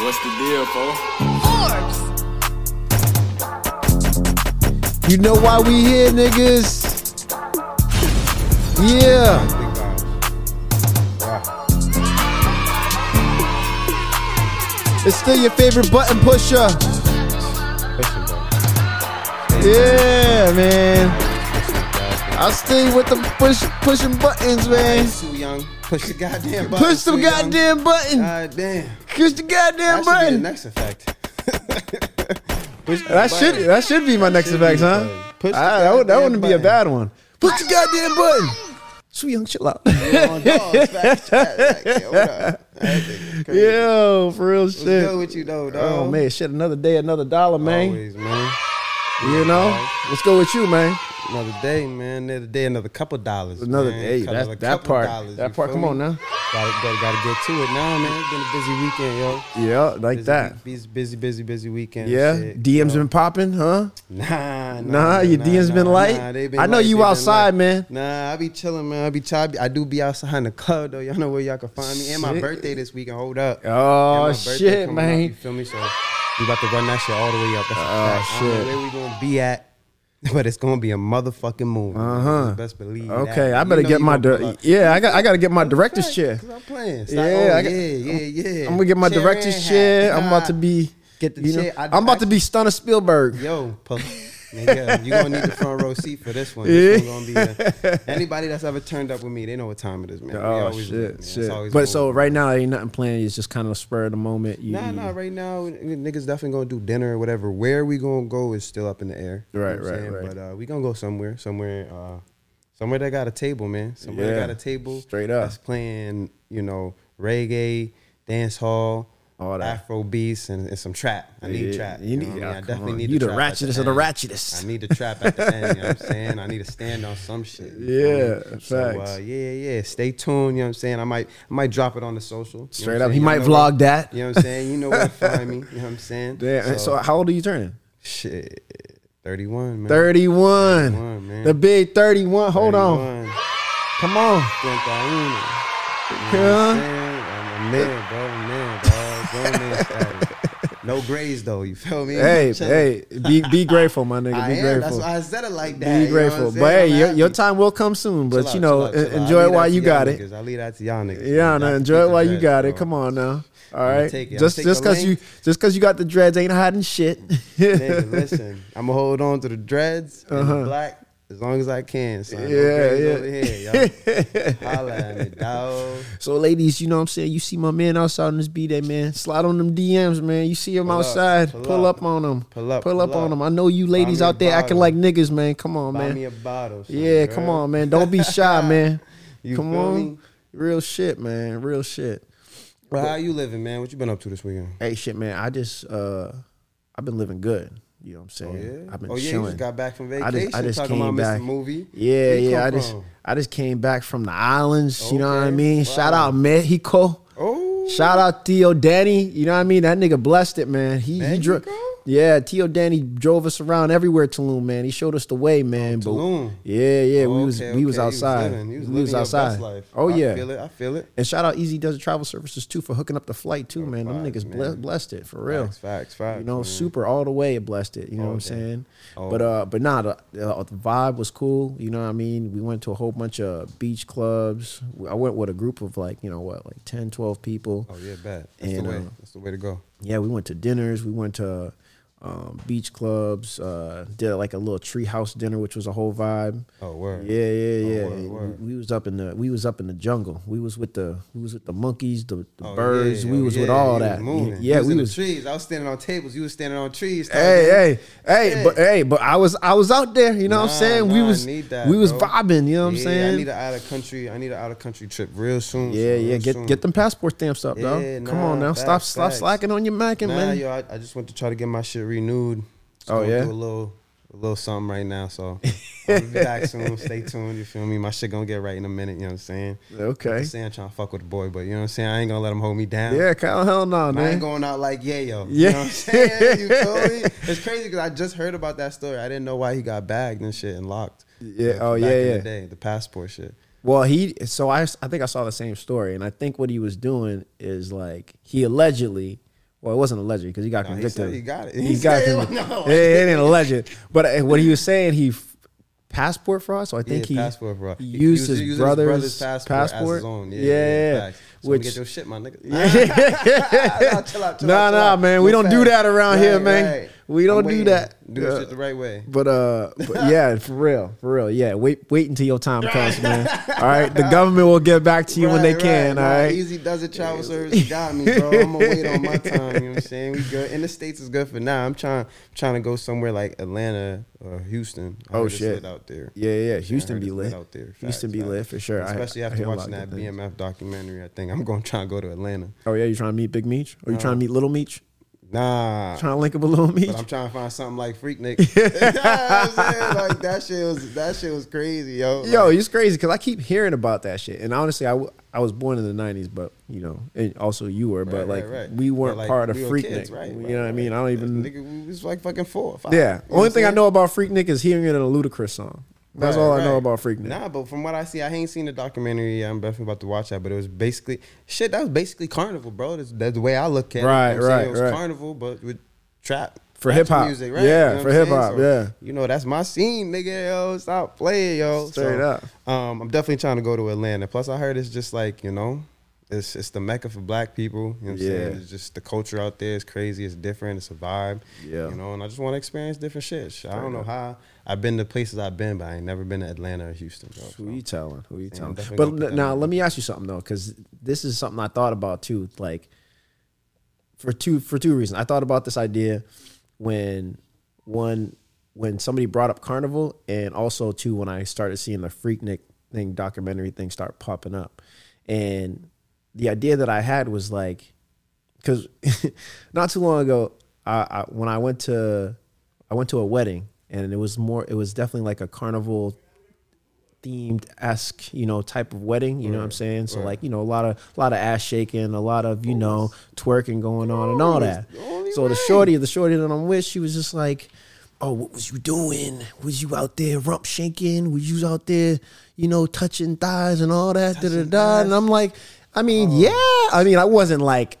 What's the deal, fo? You know why we here, niggas? Yeah. Big vibes. Wow. It's still your favorite button pusher. Yeah, man. I stay with the push pushing buttons, man. Too young. Push the goddamn button. Push the young. goddamn button. God damn. Push the goddamn That should be the button. next effect. That should button. that should be my next effect, huh? Push the Ah, that, would, that goddamn wouldn't be a bad one. Push the goddamn button. Sweet young chill out. Yo, for real shit. What's good with you though, dog? Oh man, shit, another day, another dollar, man. Always, man. You know? Let's go with you, man. Another day, man. Another day, another couple dollars. Another man. day. Couple- a that part. dollars, that part. Come on now. Gotta, gotta, gotta get to it now, man. It's been a busy weekend, yo. Yeah, like Busy, that. Busy, busy, busy, busy weekend. Yeah. Shit, DMs yo. been popping, huh? Nah, nah, Nah, your DMs been light? Nah, been I know light, you they outside, man. Nah, I be chilling, man. I be child. I do be outside in the club though. Y'all know where y'all can find me. And my Shit. birthday this weekend. Hold up. Oh, shit, man. you feel me? So we about to run that shit all the way up. That's a Oh, fact. I don't know shit. where we gonna be at, but it's gonna be a motherfucking movie. Uh-huh. Best believe. Okay, that. I You better know get my gonna di- pull yeah. I got I got to get my director's Fact, chair. I'm playing. Stop. Yeah, Oh, I got- yeah, yeah, yeah. I'm gonna get my Chair director's chair. hat. I'm about to be. Get the you know, chair. I- I'm about to be Stunna Spielberg. Yo, pull, nigga, you gonna need the front row seat for this one. This gonna be a, anybody that's ever turned up with me. They know what time it is, man. Oh always lit, man. shit, But so right now ain't nothing planned. It's just kind of spur of the moment. You, Nah, nah. Right now, niggas definitely gonna do dinner or whatever. Where we gonna go is still up in the air. Right, right, saying? right. But uh, we gonna go somewhere, somewhere, uh, somewhere that got a table, man. Somewhere Yeah, that got a table, straight up. That's playing, you know, reggae, dance hall. All that. Afro beats and, and some trap. I need Yeah, trap. You You, need. know I, mean? I definitely on. need You the at ratchetest of the ratchetest. I need the trap at the end. You know what I'm saying? I need to stand on some shit. Yeah, me? So, facts. uh, yeah, yeah. Stay tuned. You know what I'm saying? I might, I might drop it on the social. Straight up, he might vlog where- that. You know what I'm saying? You know where to find me. You know what I'm saying? Damn. So, how old are you turning? shit, 31, man. 31. 31, man. The big 31. Hold on. Come on. Cuenta uno. You know what I'm saying? I'm a man, bro. I'm a man, dog. Grown man status. No grades though. You feel me? Hey, hey, be be grateful, my nigga. I Be am. That's grateful. why I said it like that. Be grateful. But hey, your, your time will come soon. But Chill you out, know, chill out, chill enjoy it while you got it. I leave that to y'all niggas. Yeah, no, enjoy it while you got it. Come on now. All right. Just just cause you just cause you got the dreads ain't hiding shit. Nigga, listen, I'm gonna hold on to the dreads and Uh-huh. the black as long as I can. Son. Yeah, yeah. Over here, y'all. Holla at me, dog. so, ladies, you know what I'm saying. You see my man outside on this B day, man. Slide on them DMs, man. You see him Pull up, outside. pull pull up. up, on them. Pull up, Pull up pull on up. them. I know you ladies out there acting like niggas, man. Come on, Buy man. me a bottle. son, Yeah, come on, man. Don't be shy, man. You come on. me? Real shit, man. Real shit. Bro, how you living, man? What you been up to this weekend? Hey, shit, man. I just, uh, I've been living good. You know what I'm oh, saying? Oh yeah. I've been oh yeah, you just got back from I vacation. just, I just talking came about back. Mr. Movie. Yeah, Where yeah. I just, from? I just came back from the islands. You know what I Okay. mean? Shout Wow. out Mexico. Oh, Shout out Theo Danny. You know what I mean? That nigga blessed it, man. He he drove. Yeah, Theo Danny drove us around everywhere, Tulum, man. He showed us the way, man. But- Tulum. yeah, yeah. we Oh, was okay, we was okay. outside. living- He was, we was outside. Oh I yeah. feel it. I feel it. And shout out Easy Desert Travel Services too for hooking up the flight too, man. Them niggas man. blessed it for real. Facts, facts, facts. You know, man. super all the way. It blessed it. You know what I'm saying? Oh. But uh, but nah, the, uh, the vibe was cool. You know what I mean? We went to a whole bunch of beach clubs. I went with a group of like you know what, like 10, 12 people. Oh yeah, bad. That's And, the way. uh, That's the way to go. Yeah, we went to dinners. We went to um, beach clubs. Uh, did like a little treehouse dinner, which was a whole vibe. Oh word. Yeah, yeah, yeah. word, word. We, we was up in the we was up in the jungle. We was with the we was with the monkeys, the, the Oh, birds. yeah, we oh, was with all that. Was. Yeah, was we in was. the trees. I was standing on tables. You was standing on trees. Hey, hey, hey, Yeah. but hey, but I was I was out there. You know what I'm Nah, saying? we nah, I was that, we was bro. vibing. You know what I'm saying? I need an out of country. I need an out of country trip real soon. yeah, son, yeah. Get soon. get them passport stamps up, Yeah, dog. Come on now, stop facts, stop facts. slacking on your macking, Nah, man. yo, I, I just went to try to get my shit renewed. So Oh, yeah? do a little, a little something right now. So I'll be back soon. Stay tuned. You feel me? My shit gonna get right in a minute. You know what I'm saying? Okay. I'm saying I'm trying to fuck with the boy, but you know what I'm saying? I ain't gonna let him hold me down. Yeah, Kyle, hell no, man. I ain't going out like yeah, yo. Yeah. You know what I'm saying? You feel me? It's crazy because I just heard about that story. I didn't know why he got bagged and shit and locked. Yeah, Like, oh, yeah, yeah. The, day, the passport shit. Well, he so I I think I saw the same story, and I think what he was doing is like he allegedly. Well, it wasn't allegedly because he got No, he convicted. said he got it. He, He got said- convicted. no. it, it ain't alleged, but uh, what he was saying, he f- passport fraud. So I think Yeah, he, passport fraud. he He used was his brother's, passport, as passport. his own. Yeah, yeah, yeah, yeah. facts. So Which get your shit, my nigga. nah, chill out, chill Nah, nah, man, we No don't do that around here, man. We don't do that. Do Yeah. shit the right way. But uh, but yeah, for real, for real, yeah. Wait, wait until your time comes, man. All right, the government will get back to you when they Right, can. right, all right. Easy does it. Travel service got me, bro. I'm gonna wait on my time. You know what I'm saying? We good. In the states is good for now. I'm trying, trying to go somewhere like Atlanta or Houston. I Oh, shit. out there. Yeah, yeah. Houston be lit. out there. Houston be facts. lit for sure. Especially I after lot watching that. BMF documentary. I think I'm gonna try to go to Atlanta. Oh yeah, you trying to meet Big Meech? Or you No. trying to meet Little Meech? Nah. Trying to link up with Little? But I'm trying to find something like Freaknik. you know I'm saying? Like that shit was that shit was crazy, yo. Yo, Like, it's crazy because I keep hearing about that shit. And honestly, I, w- I was born in the '90s, but you know, and also you were, but Right, like right, right. we weren't like, part of we were Freak kids, Nick. right, you know what I mean? I don't even. Nigga, we was like fucking four or five. Yeah, only thing I know about Freaknik is hearing it in a Ludacris song. That's Right, all I know about Freaknik. Nah, but from what I see, I ain't seen the documentary. I'm definitely about to watch that. But it was basically shit. That was basically carnival, bro. That's, that's the way I look at Right, it. You know what right, It was right. carnival, but with trap. For hip-hop. music, right? Yeah, You know for saying? hip-hop, So, yeah. You know, that's my scene, nigga. Yo, stop playing, yo. Straight So, up. Um, I'm definitely trying to go to Atlanta. Plus, I heard it's just like you know, it's it's the mecca for black people. You know what I'm saying? Yeah. It's just the culture out there is crazy. It's different. It's a vibe. Yeah. You know, and I just want to experience different shit. I don't know how I've been to places I've been, but I ain't never been to Atlanta or Houston, bro. Who So. you telling? Who you Yeah, telling? But n- now let me ask you something though, because this is something I thought about too. Like for two for two reasons. I thought about this idea when one when somebody brought up carnival, and also too when I started seeing the Freaknik thing documentary thing start popping up, and the idea that I had was like, because not too long ago, I, I when I went to I went to a wedding, and it was more it was definitely like a carnival themed esque, you know, type of wedding. You know what I'm saying? So right. like, you know, a lot of a lot of ass shaking, a lot of you know twerking going on and all that. So the shorty, the shorty that I'm with, she was just like, "Oh, what was you doing? Was you out there rump shaking? Was you out there, you know, touching thighs and all that?" Da da da. And? I'm like, I mean, yeah. I mean, I wasn't like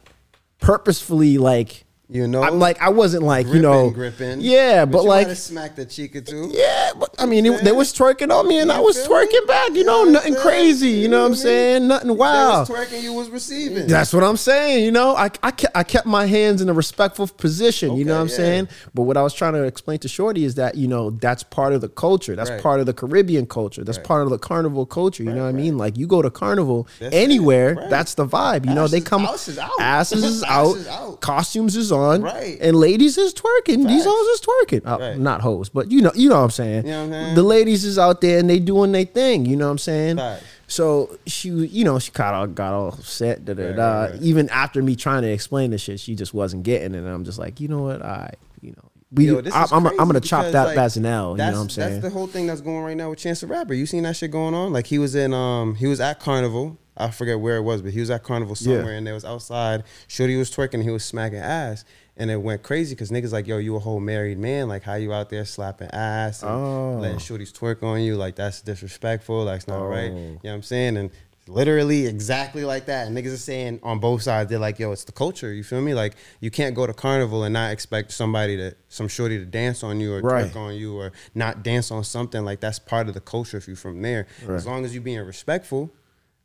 purposefully like. You know, I'm like I wasn't like gripping, you know gripping. yeah, but, you like smacked the cheek or two. yeah, but I mean, it, they was twerking on me, and I was feel me? twerking back. You know, You nothing crazy. You know what I'm You know what I mean? saying? Nothing was twerking, you was receiving. That's what I'm saying. You know, I I kept, I kept my hands in a respectful position. you know what I'm yeah. saying? But what I was trying to explain to Shorty is that you know that's part of the culture. That's Right. part of the Caribbean culture. That's Right. part of the carnival culture. You know what I mean? Like you go to carnival That's anywhere, right. that's the vibe. You know, they come ass is out. asses is out, is out. costumes is on, Right. and ladies is twerking. These hoes is twerking. Uh, Right. Not hoes, but you know, you know what I'm saying. You know what I'm saying? The ladies is out there and they doing their thing. You know what I'm saying? Facts. So she, you know, she got all got all set. Da, da, Right, da. right, right. Even after me trying to explain the shit, she just wasn't getting it. And I'm just like, you know what? I, you know, we. Yo, I, I'm, I'm gonna chop that. like, L. You know what I'm saying? that's the whole thing that's going right now with Chance the Rapper. You seen that shit going on? Like he was in um he was at Carnival. I forget where it was, but he was at Carnival Yeah. somewhere and there was outside. Shorty was twerking, he was smacking ass. And it went crazy because niggas like, yo, you a whole married man. Like, how you out there slapping ass and Oh. letting shorties twerk on you? Like, that's disrespectful. That's not right. Oh. You know what I'm saying? And literally exactly like that. And niggas are saying on both sides, they're like, yo, it's the culture. You feel me? Like, you can't go to carnival and not expect somebody to, some shorty to dance on you or Right. twerk on you or not dance on something. Like, that's part of the culture if you from there. Right. As long as you being respectful,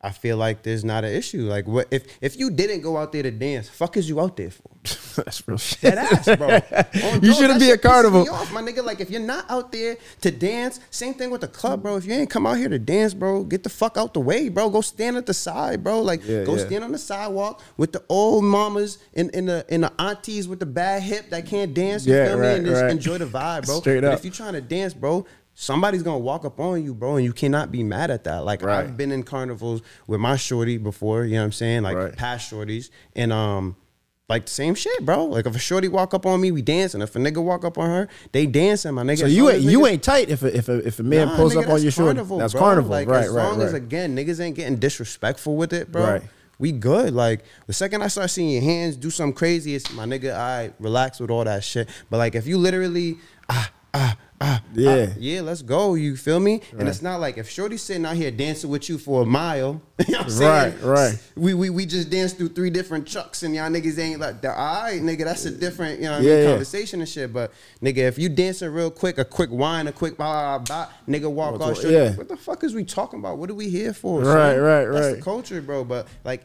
I feel like there's not an issue. Like, what if if you didn't go out there to dance? Fuck is you out there for? that's real shit. Dead ass, bro. You shouldn't be at carnival. me off, my nigga. Like if you're not out there to dance, same thing with the club, bro. If you ain't come out here to dance, bro, get the fuck out the way, bro. Go stand at the side, bro. Like Yeah, go yeah. stand on the sidewalk with the old mamas and, and the and the aunties with the bad hip that can't dance. You Yeah, feel right, me? And just right. enjoy the vibe, bro. Straight but up. if you're trying to dance, bro. Somebody's gonna walk up on you, bro, and you cannot be mad at that. Like Right. I've been in carnivals with my shorty before, you know what I'm saying? Like Right. past shorties. And um like the same shit, bro. Like if a shorty walk up on me, we dancing. If a nigga walk up on her, they dancing, my nigga. So you ain't you ain't tight if a, if a, if a man Nah, pulls nigga, up on your carnival, That's bro. carnival, Like, right? As right, long as again niggas ain't getting disrespectful with it, bro. Right. We good. Like the second I start seeing your hands do something crazy, it's my nigga. I relax with all that shit. But like if you literally ah ah ah, Yeah. ah, yeah, let's go. You feel me? And it's not like if Shorty's sitting out here dancing with you for a mile, you know what I'm saying? Right, right. We, we we just danced through three different chucks and y'all niggas ain't like, the all right, nigga, that's a different, you know Yeah, I mean, yeah. conversation and shit. But nigga, if you dancing real quick, a quick wine, a quick blah, blah, blah, nigga walk off, yeah. what the fuck is we talking about? What are we here for? Right, son? right, That's the right. culture, bro. But like,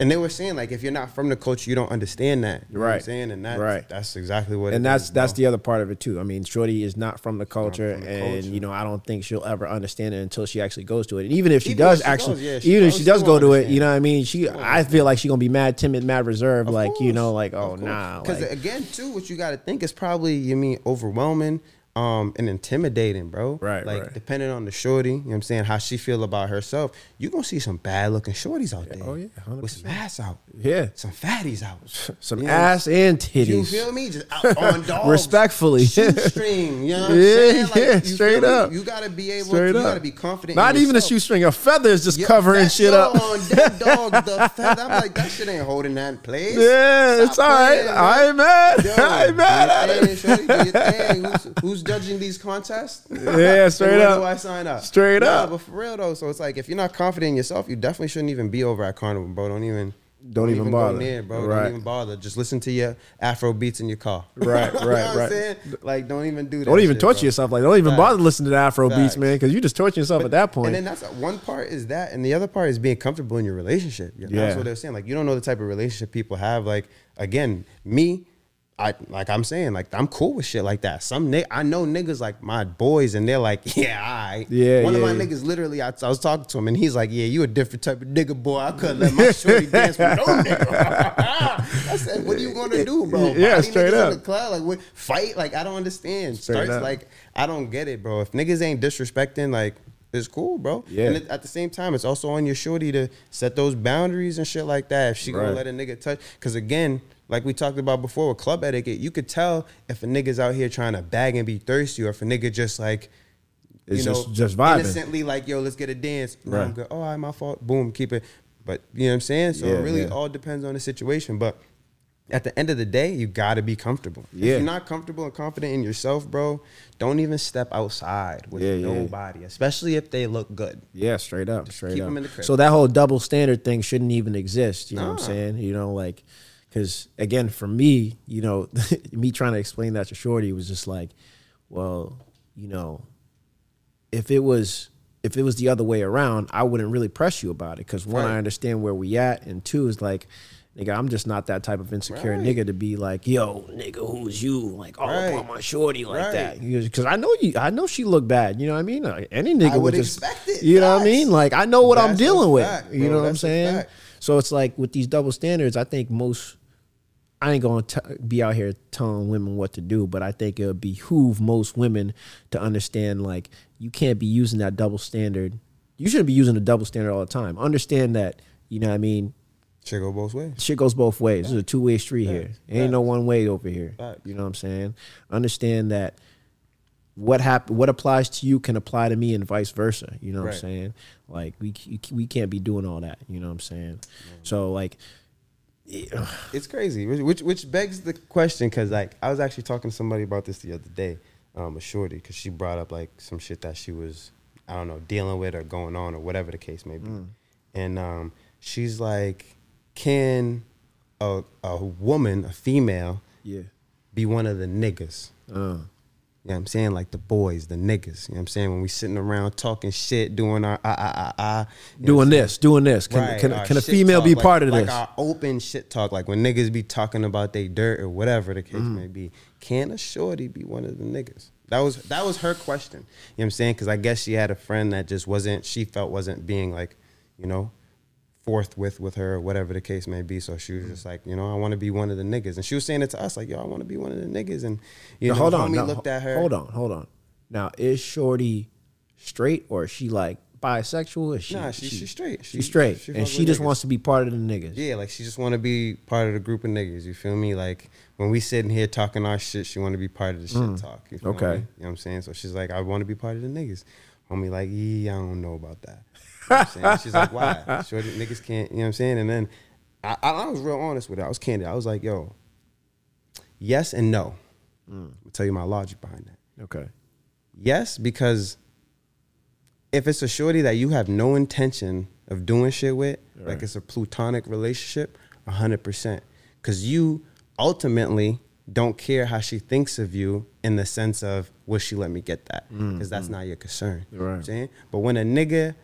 and they were saying like, if you're not from the culture, you don't understand that. You know what I'm Right. saying? And that, Right. that's exactly what. and it that's is, that's bro. the other part of it too. I mean, Shorty is not from the culture, from the and culture. you know, I don't think she'll ever understand it until she actually goes to it. And even if she Even does if she actually, goes, yeah, she even if she does go to it, you know what I mean? She, I feel like she's gonna be mad timid, mad reserved, Of like you know, like oh nah, Because like, again, too, what you got to think is probably you mean overwhelming, um, and intimidating, bro. Right, Like right. depending on the shorty, you know what I'm saying, how she feel about herself, you gonna see some bad looking shorties out there. oh, yeah, with some 100%. ass out, yeah, some fatties out, some You know, ass and titties. You feel me? Just out on dogs. Respectfully. shoestring. You know what I'm Yeah, saying? Like, yeah, you straight feel me? up. You gotta be able. Straight you up. gotta be confident. Not even a yourself. shoestring, a feather is just Yeah, covering that- shit up. on dead dogs, the feather. I'm like, that shit ain't holding that in place. Yeah, Stop it's all right. playing. I ain't mad. Yo, I ain't mad at do your thing, shorty, do. Who's, who's judging these contests? Yeah, straight up. do I sign up? Straight up. But for real though, so it's like if you're not confident in yourself, you definitely shouldn't even be over at Carnival, bro. Don't even. Don't even bother. Go near, bro. Right. Don't even bother. Just listen to your Afro beats in your car. Right, You know right, what I'm right. saying? Like, don't even do that. Don't even shit, torture bro. yourself. Like, don't even Facts. bother listening to the Afro beats, man, because you just torture yourself at that point. And then that's one part is that, and the other part is being comfortable in your relationship. Yeah, Yeah. That's what they're saying. Like you don't know the type of relationship people have. Like again, me, I like I'm saying like I'm cool with shit like that. Some ni- I know niggas like my boys, and they're like, yeah, I. Right. Yeah, One yeah, of my yeah. niggas literally, I, I was talking to him, and he's like, yeah, you a different type of nigga, boy. I couldn't let my shorty dance with no nigga. I said, what are you gonna do, bro? Yeah, Body straight up. In the club, like what? Fight? Like I don't understand. Straight Starts up. like I don't get it, bro. If niggas ain't disrespecting, like it's cool, bro. Yeah. And at the same time, it's also on your shorty to set those boundaries and shit like that. If she gonna let a nigga touch, because again, like we talked about before with club etiquette, you could tell if a nigga's out here trying to bag and be thirsty, or if a nigga just like. It's you know, just- just vibing. innocently like, yo, let's get a dance. No, Right. Oh, all right, my fault. Boom, keep it. But you know what I'm saying? So Yeah, it really yeah. all depends on the situation. But at the end of the day, you gotta be comfortable. Yeah. If you're not comfortable and confident in yourself, bro, don't even step outside with Yeah, nobody, especially if they look good. Yeah, straight up, straight keep up. 'em in the crib. So that whole double standard thing shouldn't even exist. You know what I'm saying? You know, like, because again, for me, you know, me trying to explain that to Shorty was just like, well, you know, if it was if it was the other way around, I wouldn't really press you about it. Because one, Right. I understand where we at, and two is like. Nigga, I'm just not that type of insecure Right. nigga to be like, yo, nigga, who's you? Like, all Right. up on my shorty like Right. that. Because I know you, I know she look bad. You know what I mean? Like, any nigga I would just, expect it. You know what I mean? Like, I know what I'm dealing with. fact, you know what I'm saying? So it's like with these double standards, I think most. I ain't gonna t- be out here telling women what to do, but I think it would behoove most women to understand like you can't be using that double standard. You shouldn't be using the double standard all the time. Understand that you know what I mean. Shit go both ways. Shit goes both ways. This is a two way street here. Facts. Ain't no one way over here. Facts. You know what I'm saying? Understand that what happen, what applies to you can apply to me, and vice versa. You know what I'm saying? Like we we can't be doing all that. You know what I'm saying? So like, It's crazy, which which, begs the question because like I was actually talking to somebody about this the other day, um, a shorty, because she brought up like some shit that she was I don't know dealing with or going on or whatever the case may be, and um, she's like, can a a woman, a female, yeah, be one of the niggas? uh, You know what I'm saying? Like the boys, the niggas. You know what I'm saying? When we sitting around talking shit, doing our ah ah ah ah. doing what I'm saying? this, doing this. Can Right, can, can a female talk, be like- part of like this? Like our open shit talk, like when niggas be talking about they dirt or whatever the case Mm. may be. Can a shorty be one of the niggas? That was that was her question. You know what I'm saying? Because I guess she had a friend that just wasn't. She felt wasn't being like, you know, forthwith with her or whatever the case may be. So she was just like, you know, I want to be one of the niggas, and she was saying it to us like, yo, I want to be one of the niggas, and you Now, know, hold on. now, looked at her. Hold on, hold on. Now, is Shorty straight or is she like bisexual? Is she, Nah, she- she's straight. She- she's straight, she and she just niggas. wants to be part of the niggas. Yeah, like she just want to be part of the group of niggas. You feel me? Like when we sitting here talking our shit, she want to be part of the shit talk. You Mm. Okay. me? You know what I'm saying? So she's like, I want to be part of the niggas. Homie, like, yeah, I don't know about that. You know what I'm? She's like, why? Sure, niggas can't. You know what I'm saying? And then I, I, I was real honest with her. I was candid. I was like, yo, yes and no. Mm. I'll tell you my logic behind that. Okay. yes, because if it's a shorty that you have no intention of doing shit with, Right. like it's a plutonic relationship, hundred percent. Because you ultimately don't care how she thinks of you in the sense of will she let me get that? Mm, because that's mm. not your concern. You know what I'm saying? But when a nigga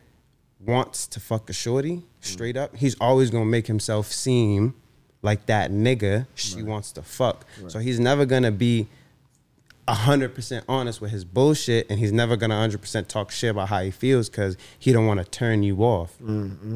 wants to fuck a shorty mm. straight up, he's always gonna make himself seem like that nigga she wants to fuck. So he's never gonna be hundred percent honest with his bullshit, and he's never gonna hundred percent talk shit about how he feels because he don't want to turn you off.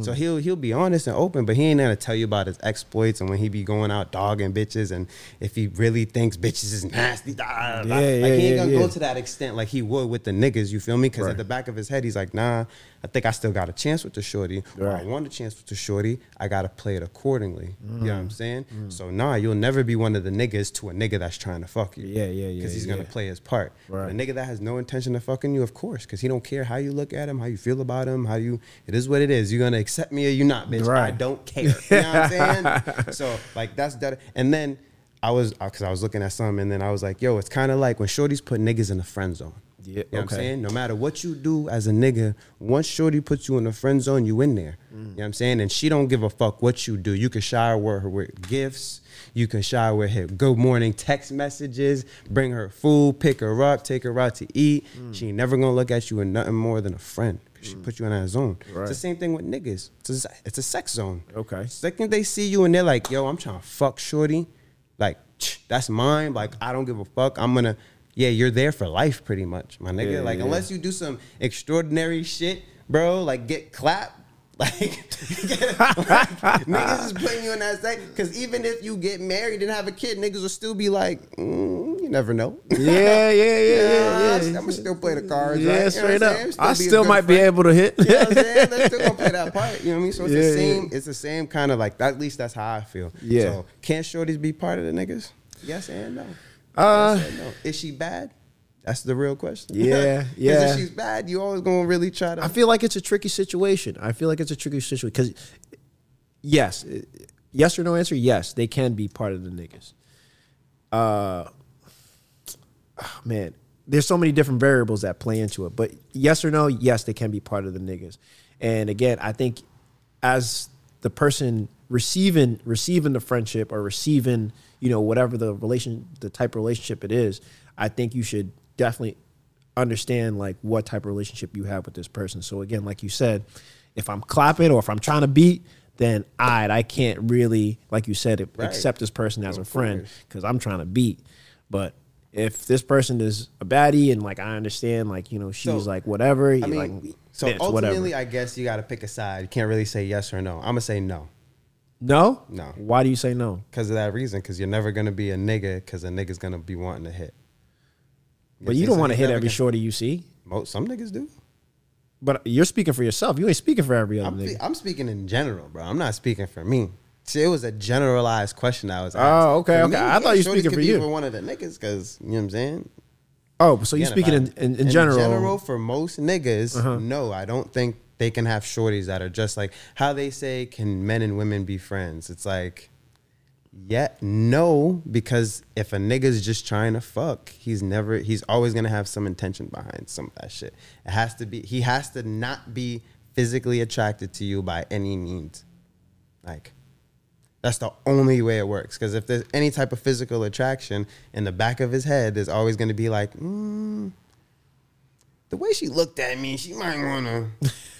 So he'll he'll be honest and open, but he ain't gonna tell you about his exploits and when he be going out dogging bitches, and if he really thinks bitches is nasty, da. Yeah, like yeah, he ain't gonna yeah. go to that extent like he would with the niggas. You feel me? Because Right. at the back of his head, he's like, nah, I think I still got a chance with the shorty. Or I want a chance with the shorty. I gotta play it accordingly. You know what Mm. I'm saying? So nah, you'll never be one of the niggas to a nigga that's trying to fuck you. Yeah, yeah, yeah, Because he's gonna yeah. play his part. Right. A nigga that has no intention of fucking you, of course, because he don't care how you look at him, how you feel about him, how you. It is what it is. You're gonna accept me or you not, bitch. Right. I don't care. You know what I'm saying? so like that's that. And then I was because I was looking at some, and then I was like, yo, it's kind of like when shorties put niggas in the friend zone. Yeah, You know what I'm saying? No matter what you do as a nigga, once Shorty puts you in the friend zone, you in there. Mm. You know what I'm saying? And she don't give a fuck what you do. You can shower her with gifts. You can shower with her good morning text messages, bring her food, pick her up, take her out to eat. Mm. She ain't never gonna look at you as nothing more than a friend. She put you in that zone. Right. It's the same thing with niggas. It's a, it's a sex zone. Okay. Second they see you and they're like, yo, I'm trying to fuck Shorty. Like, that's mine. Like, I don't give a fuck. I'm gonna, yeah, you're there for life pretty much, my nigga. Yeah, like, yeah. unless you do some extraordinary shit, bro, like get clapped. Like, like, niggas is putting you in that state. Because even if you get married and have a kid, niggas will still be like, mm, you never know. Yeah, yeah, yeah, yeah, I'm gonna still play the cards. Yeah, right? You know straight up. saying? I still might be able to hit. You know what I'm saying? They're still gonna play that part. You know what I mean? So it's Yeah, the same. It's the same kind of like. At least that's how I feel. Yeah. So can shorties be part of the niggas? Yes and no. Uh, yes and no. Is she bad? That's the real question. Yeah, yeah. if she's bad, you always gonna really try to. I feel like it's a tricky situation. I feel like it's a tricky situation because, yes, yes or no answer. Yes, they can be part of the niggas. Uh, ah, man, there's so many different variables that play into it. But yes or no, yes, they can be part of the niggas. And again, I think as the person receiving receiving the friendship or receiving, you know, whatever the relation, the type of relationship it is, I think you should definitely understand like what type of relationship you have with this person. So again, like you said, if I'm clapping or if I'm trying to beat, then I I can't really, like you said, Right. accept this person as a friend because I'm trying to beat. But if this person is a baddie and like I understand, like you know, she's So, like whatever, I mean, like so bitch, ultimately, whatever. I guess you got to pick a side. You can't really say yes or no. I'm gonna say no No, No. Why do you say no? because of that reason. Because you're never gonna be a nigga. Because a nigga's gonna be wanting to hit. But you don't want to hit every shorty you see. Most some niggas do. But you're speaking for yourself. You ain't speaking for every other I'm, nigga. I'm speaking in general, bro. I'm not speaking for me. See, it was a generalized question I was asked. Oh, okay, For okay. I thought you were speaking for you. For one of the niggas, because you know what I'm saying. oh, so you speaking if in, in, in general? Uh-huh. general, for most niggas, no, I don't think they can have shorties that are just like how they say, can men and women be friends? It's like, yeah, no, because if a nigga's just trying to fuck, he's never, he's always gonna have some intention behind some of that shit. It has to be, he has to not be physically attracted to you by any means. Like, that's the only way it works. Because if there's any type of physical attraction in the back of his head, there's always to be like, mm, the way she looked at me, she might want to.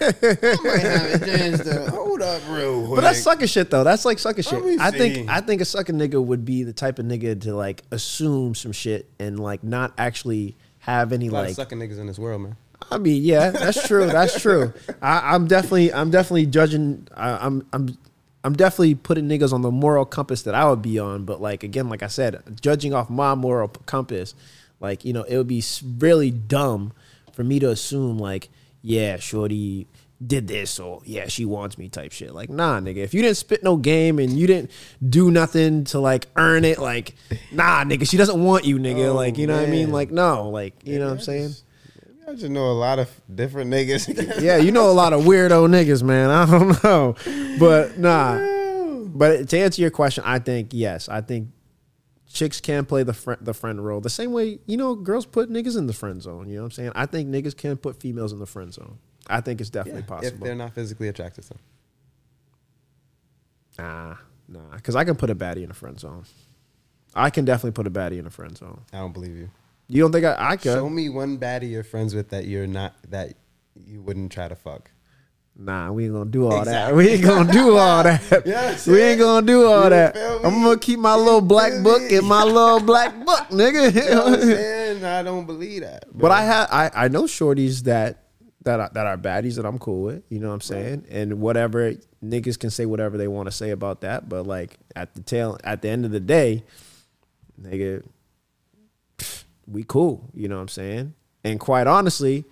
I might have a chance to hold up real quick. But that's sucker shit though. That's like sucker shit. me I think I think a sucker nigga would be the type of nigga to like assume some shit and like not actually have any a lot like sucking niggas in this world, man. I mean, yeah, that's true. That's true. I, I'm definitely, I'm definitely judging. I, I'm, I'm, I'm definitely putting niggas on the moral compass that I would be on. But like again, like I said, judging off my moral p- compass, like you know, it would be really dumb for me to assume like, yeah, shorty did this or yeah, she wants me type shit. Like, nah, nigga, if you didn't spit no game and you didn't do nothing to like earn it, like, nah, nigga, she doesn't want you, nigga. Oh, like, you know what I mean? Like, no, like, you know what I'm saying? I just know a lot of different niggas. yeah, you know a lot of weirdo niggas, man. I don't know, but nah. But to answer your question, I think yes. I think chicks can play the friend the friend role the same way you know girls put niggas in the friend zone. You know what I'm saying? I think niggas can put females in the friend zone. I think it's definitely if possible. they're not physically attracted to them. Nah, nah, because I can put a baddie in a friend zone. I can definitely put a baddie in a friend zone. I don't believe you. You don't think I, I could? Show me one baddie you're friends with that you're not that you wouldn't try to fuck. Nah, we ain't gonna do all that. We ain't gonna do all that. You know what I'm we ain't gonna do all You that. I'm gonna keep my little black book in my little black book, nigga. You know what I'm saying? I don't believe that. But I have I, I know shorties that that are, that are baddies that I'm cool with. You know what I'm saying? And whatever niggas can say whatever they want to say about that, but like at the tail at the end of the day, nigga, we cool. You know what I'm saying? And quite honestly.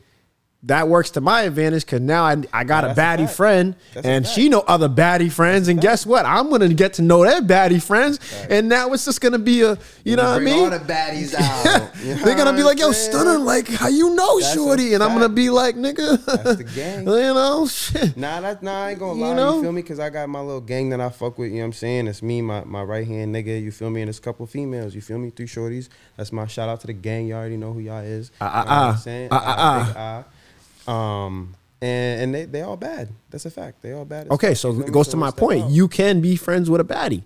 That works to my advantage because now I, I got Yeah, a that's a baddie friend That's and she know other baddie friends and guess what I'm gonna get to know their baddie friends and now it's just gonna be a you know what I Bring mean all the baddies out. You know they're gonna be like, "Yo, saying? Stunna, like how you know, That's shorty?" And I'm gonna be like, "Nigga, That's the gang. you know, shit." Nah, that, nah, I ain't gonna You lie. You, know? feel me? Cause I got my little gang that I fuck with. You know what I'm saying? It's me, my, my right hand nigga. You feel me? And it's a couple females. You feel me? Three shorties. That's my shout out to the gang. You already know who y'all is. Ah, You ah, know what I'm ah. saying? Ah, ah, Big ah. Um, and and they they all bad. That's a fact. They all bad. as Okay, fuck, so it goes to my point. out. You can be friends with a baddie.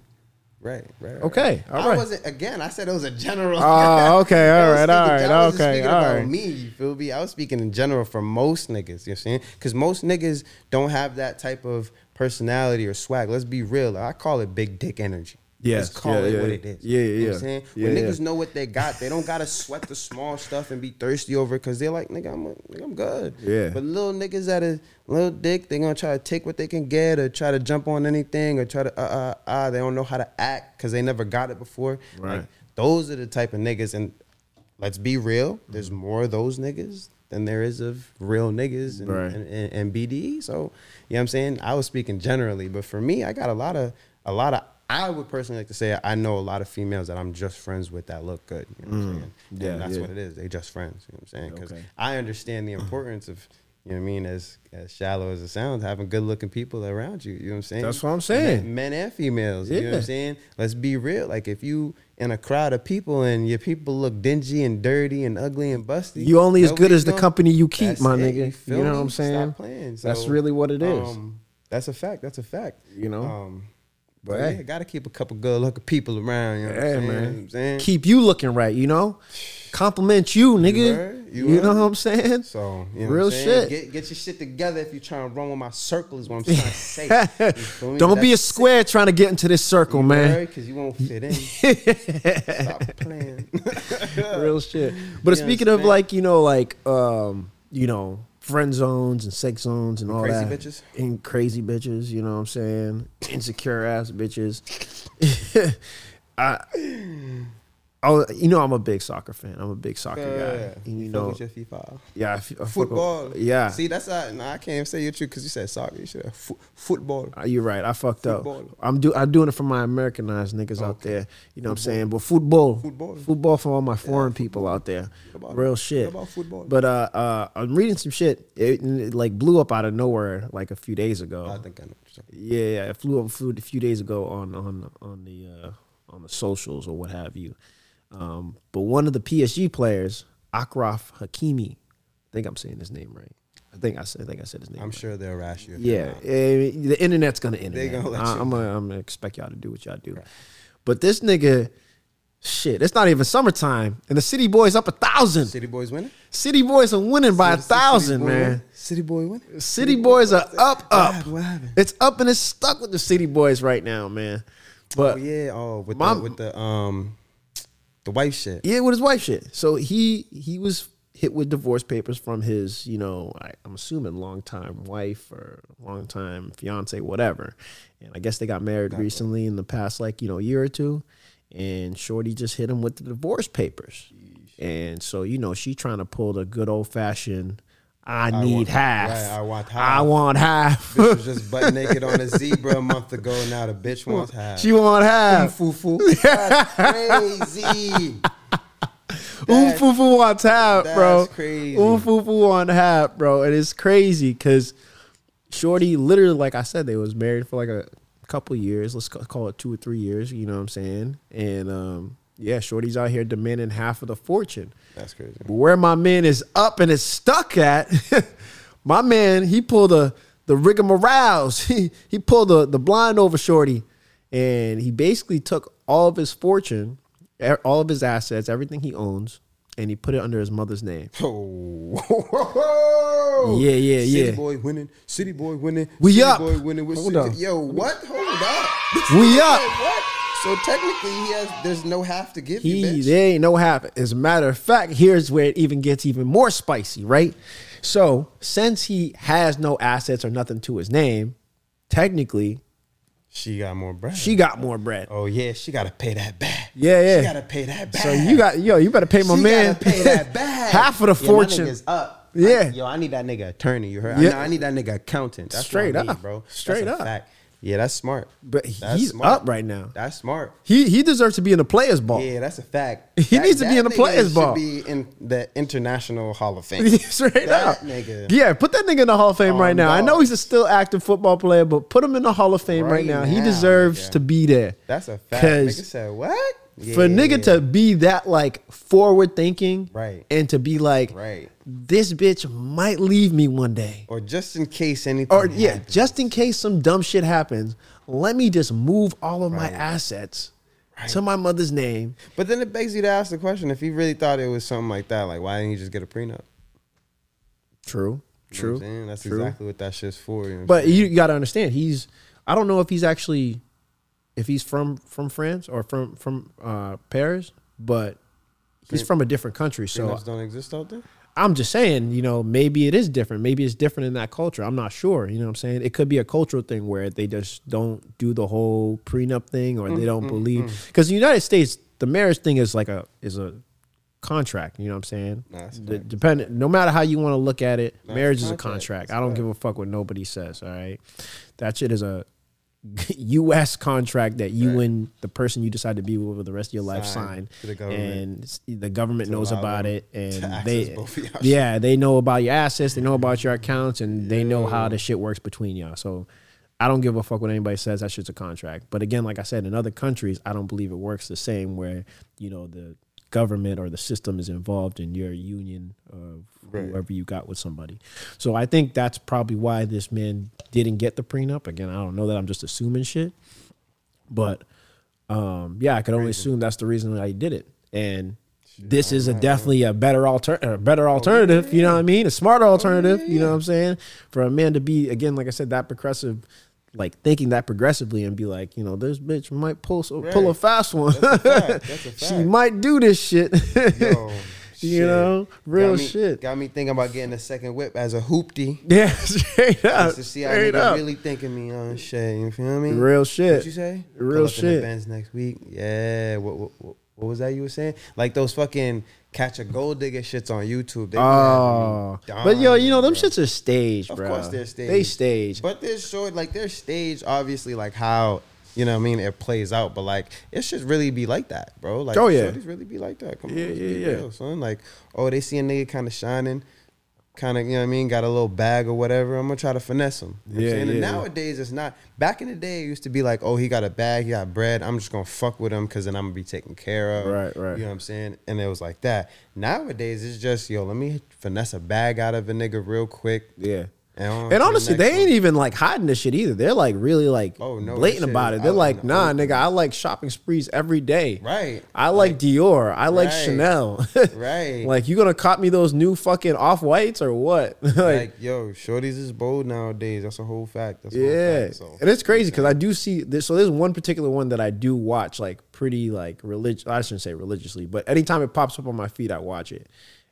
Right, right, right. Okay, right. all right. I wasn't again. I said it was a general. Oh, okay, all was right, all right, I wasn't okay, speaking all about right. me. You feel me? I was speaking in general for most niggas. You know what I'm saying? Because most niggas don't have that type of personality or swag. Let's be real. I call it big dick energy. Yes, Let's call yeah, it yeah, what yeah. it is. Yeah, You know yeah, what I'm saying? yeah, when yeah. niggas know what they got, they don't gotta sweat the small stuff and be thirsty over it because they're like, nigga, I'm, nigga, I'm good. Yeah. But little niggas that are little dick, they gonna try to take what they can get or try to jump on anything or try to uh uh uh. They don't know how to act because they never got it before. Right. Like, those are the type of niggas, and let's be real. There's more of those niggas than there is of real niggas and, Right. and, and, and BDE. So, you know what I'm saying? I was speaking generally, but for me, I got a lot of a lot of. I would personally like to say I know a lot of females that I'm just friends with that look good. You know what I'm saying? Mm. Yeah, and that's yeah. what it is. They just friends. You know what I'm saying? Because Okay. I understand the importance of. You know what I mean? As as shallow as it sounds, having good looking people around you. You know what I'm saying? That's what I'm saying. Men, men and females. You know what I'm saying? Let's be real. Like if you in a crowd of people and your people look dingy and dirty and ugly and busty, You only as good as the company you keep, That's my it, nigga. You, feel know me? what I'm saying? Stop playing. That's really what it is. Um, that's a fact. That's a fact. You know? Um, But hey. yeah, gotta keep a couple good looking people around. You know what Hey, I'm saying? man. You what I'm saying? Keep you looking right, you know? Compliment you, nigga. heard? You, You know what I'm saying? So you know Real shit. Get, get your shit together if you're trying to run with my circle. Is what I'm trying to say. You? Don't be a square trying to get into this circle, man. Because you won't fit in. Stop playing. Real shit. But You speaking of like, you know, like um, you know, friend zones and sex zones and all crazy that. bitches? And crazy bitches, you know what I'm saying? Insecure ass bitches. I Oh, you know I'm a big soccer fan. I'm a big soccer guy. And, you fuck know, your FIFA. yeah, f- I fuck with- Football. Yeah, See, that's not. Nah, I can't even say you're true because you said soccer. You should have fo- football. Uh, You're right. I fucked Football. up. I'm do I'm doing it for my Americanized niggas out there. You know what I'm saying? But football, Football. football for all my foreign people out there. About- Real shit. about football? But uh, uh, I'm reading some shit. It, it like blew up out of nowhere like a few days ago. I think I know. what you're talking Yeah, yeah, it flew up flew a few days ago on on on the uh, on the socials or what have you. Um, but one of the PSG players, Achraf Hakimi, I think I'm saying his name right. I think I said I think I said his name. I'm right. sure they'll rash you. Yeah, you're not. eh, the internet's gonna internet. gonna let I, you am gonna, I'm gonna expect y'all to do what y'all do. But this nigga, shit, it's not even summertime, and the City Boys up a thousand. City boys winning. City Boys are winning by a City- City thousand, man. win? City boy winning. City Boys are up, What up. happened? What happened? It's up and it's stuck with the City Boys right now, man. But Oh yeah. Oh, with My- the with the um the wife shit. Yeah, with his wife shit. So he he was hit with divorce papers from his, you know, I, I'm assuming longtime wife or longtime fiance, whatever. And I guess they got married recently in the past, like you know, year or two. And Shorty just hit him with the divorce papers. And so you know, she trying to pull the good old fashioned. I need want- half. right, I want half. I want half. Bitch was just butt naked on a zebra a month ago. Now the bitch wants half. she want half. Foo foo. That's crazy. That- Umfufu wants half, bro. that's crazy. Umfufu want half, bro. And it's crazy because Shorty, literally, like I said, they was married for like a couple years. Let's call it two or three years. You know what I'm saying? And um, yeah, Shorty's out here demanding half of the fortune. That's crazy. But where my man is up and is stuck at, my man, he pulled the the rigmaroles. He he pulled the, the blind over Shorty, and he basically took all of his fortune, all of his assets, everything he owns, and he put it under his mother's name. Oh, Yeah, yeah, yeah. City yeah. boy winning. City boy winning. We City up. Boy winning with Hold City- on. Yo, what? Hold up. We up. What? So technically, he has. There's no half to give you, He bitch. there ain't no half. As a matter of fact, here's where it even gets even more spicy, right? So since he has no assets or nothing to his name, technically She got more bread. she got more bread. Oh yeah, she gotta pay that back. Yeah, yeah. She gotta pay that back. So you got yo, you better pay my she man pay that back. half of the Yeah, fortune. nigga's up. Yeah. I- yo, I need that nigga attorney. You heard? Yeah. I, I need that nigga accountant. That's Straight I need, up. bro. That's Straight a up. Fact. Yeah, that's smart. But That's he's smart. up right now. That's smart. He he deserves to be in the players ball. Yeah, that's a fact. He needs to be in the players should ball. Be in the International Hall of Fame. Straight That up. nigga. Yeah, put that nigga in the Hall of Fame Oh, right now. I know he's a still active football player, but put him in the Hall of Fame right, Right now. He deserves nigga. to be there. That's a fact. Nigga said what? For a nigga to be that like forward thinking, Right. and to be like, right, this bitch might leave me one day. or just in case anything, Or yeah, happens. just in case some dumb shit happens, let me just move all of my Right. assets to my mother's name. But then it begs you to ask the question: If he really thought it was something like that, like why didn't he just get a prenup? True. You know what I'm saying? That's True. exactly what that shit's for. You know But you got to understand, he's. I don't know if he's actually, if he's from from France or from from uh, Paris, but he's Pre- from a different country. So don't exist out there. I'm just saying, you know, maybe it is different. Maybe it's different in that culture. I'm not sure. You know what I'm saying? It could be a cultural thing where they just don't do the whole prenup thing or Mm, they don't believe. Because the United States, the marriage thing is like a is a contract. You know what I'm saying? The- dependent, no matter how you want to look at it, That's marriage is a contract. contract. That's I don't give a fuck what nobody says. All right, that shit is a U.S. contract that you Right. and the person you decide to be with for the rest of your life Sign sign, the and the government knows about it, and they, yeah, they know about your assets, they know about your accounts, and they know how the shit works between y'all. So. I don't give a fuck what anybody says. That shit's a contract. But again, like I said, in other countries, I don't believe it works the same. Where you know the government or the system is involved in your union of Right. whoever you got with somebody. So I think that's probably why this man didn't get the prenup. Again, I don't know that I'm just assuming shit. But um, yeah, I could only assume that's the reason why he did it. And this is a definitely a better alter a better alternative, you know what I mean? A smarter alternative, you know what I'm saying? For a man to be again, like I said, that progressive like thinking that progressively and be like, you know, this bitch might pull so, pull a fast one. That's a fact. A she might do this shit. Yo, You shit. know, real got me, shit. Got me thinking about getting a second whip as a hoopty. yeah, straight up. Just to see how niggas really thinking me on shit. You feel me? Real shit. What you say? Real Pull up in the shit. Benz next week. Yeah. What, what, what, what was that you were saying? Like those fucking catch a gold digger shits on YouTube. They Oh, but yo, you know them dying, shits are staged, Of bro. course they're staged. They staged. But they're short, like they're staged, obviously, like how you know what I mean it plays out. But like it should really be like that, bro. Like Oh, yeah. shorties really be like that. Come Yeah, on, yeah, yeah. real, son. Like oh, they see a nigga kind of shining. Kind of, you know what I mean? Got a little bag or whatever. I'm gonna try to finesse him. You know Yeah? And yeah, yeah. nowadays, it's not. Back in the day, it used to be like, oh, he got a bag, he got bread. I'm just gonna fuck with him because then I'm gonna be taken care of. Right, right. You know what I'm saying? And it was like that. Nowadays, it's just yo, let me finesse a bag out of a nigga real quick. yeah. And, And honestly, they ain't one. even like hiding this shit either. They're like really like Oh, no, blatant about it. They're like, nah, open. nigga, I like shopping sprees every day. Right. I like, Dior. I like Right. Chanel. Right. like you gonna cop me those new fucking off whites or what? like, like, yo, shorties is bold nowadays. That's a whole fact. That's yeah, fact. So and it's crazy because I do see this. So there's one particular one that I do watch like pretty like religious. I shouldn't say religiously, but anytime it pops up on my feed, I watch it.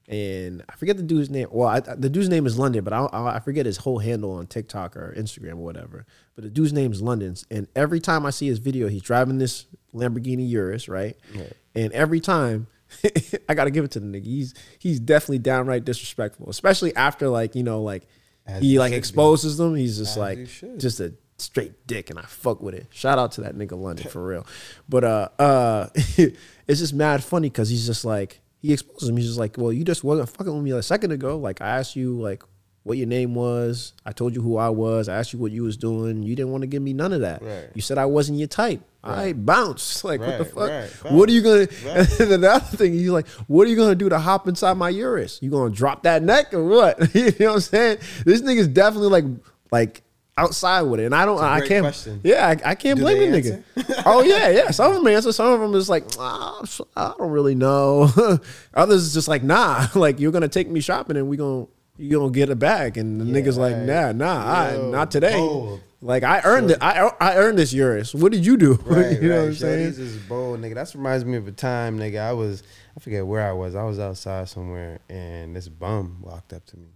And I forget the dude's name. Well, I, the dude's name is London, but I, I forget his whole handle on TikTok or Instagram or whatever. But the dude's name is London, and every time I see his video, he's driving this Lamborghini Urus, right? Right. And every time, I gotta give it to the nigga. He's he's definitely downright disrespectful, especially after like you know like As he like should be. exposes them. He's just As like just a straight dick, and I fuck with it. Shout out to that nigga London for real. But uh uh, it's just mad funny because he's just like he exposes him. He's just like, well, you just wasn't fucking with me a second ago. Like I asked you like what your name was. I told you who I was. I asked you what you was doing. You didn't want to give me none of that. Right. You said I wasn't your type. I bounce. Like what the fuck? right, what are you gonna? Right. And then the other thing, he's like, what are you gonna do to hop inside my Urus? You gonna drop that neck or what? you know what I'm saying? This nigga's definitely like like outside with it, and I don't. I can't. question. Yeah, I, I can't Do blame the nigga. oh yeah, yeah. Some of them answer. Some of them is like, ah, I don't really know. Others is just like, nah. Like you're gonna take me shopping, and we gonna you gonna get a bag, and the nigga's like, nah, nah, I, not today. bold. Like I earned it. I I earned this Urus. What did you do? Right, you know right. what I'm saying? Shorty's is bold, nigga. That reminds me of a time, nigga. I was, I forget where I was. I was outside somewhere, and this bum walked up to me,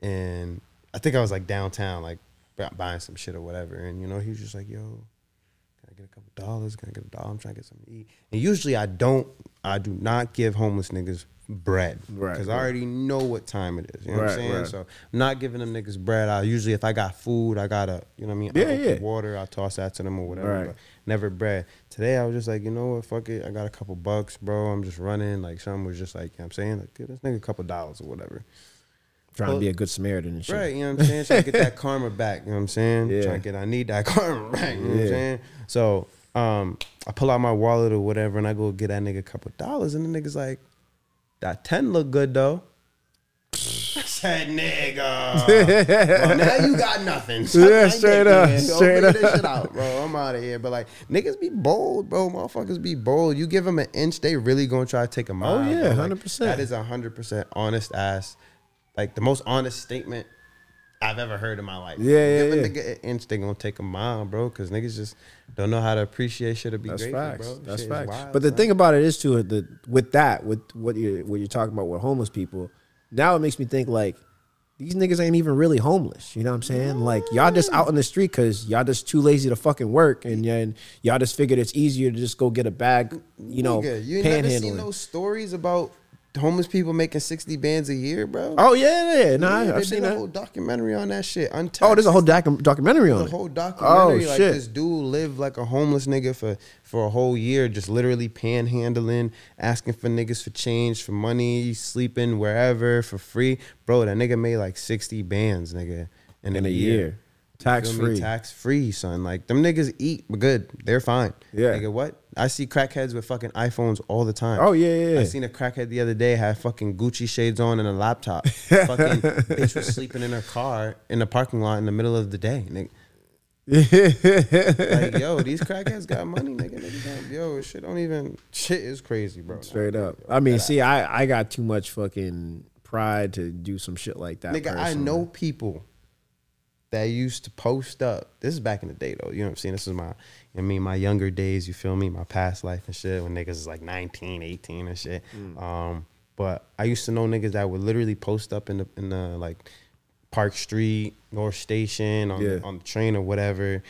and I think I was like downtown, like buying some shit or whatever. And you know, he was just like, "Yo, can I get a couple dollars? Can I get a dollar? I'm trying to get something to eat." And usually, I don't, I do not give homeless niggas bread Right, because right. I already know what time it is. You know what I'm saying? right. So I'm not giving them niggas bread. I usually, if I got food, I gotta, you know what I mean? Yeah, open yeah. Water, I toss that to them or whatever. Right. But never bread. Today I was just like, you know what, fuck it. I got a couple bucks, bro. I'm just running. Like something was just like, you know what I'm saying? Like, give this nigga a couple dollars or whatever. Trying to be a good Samaritan and shit. Right, you know what I'm saying? Trying to get that karma back, you know what I'm saying? Yeah. Trying to get I need that karma back, you know what I'm saying? So um I pull out my wallet or whatever and I go get that nigga a couple dollars and the nigga's like, that 10 look good though. I said, nigga. well, now you got nothing. Yeah, I straight up. Go straight up. This shit out, bro. I'm out of here. But like, niggas be bold, bro. Motherfuckers be bold. You give them an inch, they really gonna try to take a mile. Oh, yeah, bro. 100%. That is a hundred percent honest ass, like the most honest statement I've ever heard in my life. Yeah, yeah, Give a yeah. nigga an inch, they gonna take a mile, bro. Because niggas just don't know how to appreciate shit or be That's grateful, facts. bro. That's Shit facts. wild, but the son. thing about it is too that with that, with what you what you're talking about with homeless people, now it makes me think like these niggas ain't even really homeless. You know what I'm saying? Like y'all just out in the street because y'all just too lazy to fucking work, and then y'all just figured it's easier to just go get a bag. You know, Nigga, you ain't never seen those stories about homeless people making sixty bands a year, bro. Oh yeah, yeah. I, Yeah, I've seen a that. whole documentary on that shit. Untaxed. Oh, there's a whole docu- documentary on the it. whole oh, documentary. Oh, like shit. this dude lived like a homeless nigga for for a whole year, just literally panhandling, asking for niggas for change, for money, sleeping wherever for free. Bro, that nigga made like sixty bands, nigga, in, in a year, tax free. tax free, son. Like them niggas eat good, they're fine. Yeah. nigga, what? I see crackheads with fucking iPhones all the time. Oh, yeah, yeah, yeah. I seen a crackhead the other day had fucking Gucci shades on and a laptop. fucking bitch was sleeping in her car in the parking lot in the middle of the day. Nigga. Like, yo, these crackheads got money, nigga. Nigga yo, shit don't even. Shit is crazy, bro. Straight up. I mean, see, I I got too much fucking pride to do some shit like that. Nigga, I know people that used to post up. This is back in the day, though. You know what I'm saying? This is my, I mean, my younger days. You feel me? My past life and shit. When niggas is like 19, 18 and shit. Mm. Um, but I used to know niggas that would literally post up in the in the like Park Street, North Station, on Yeah. the, on the train or whatever,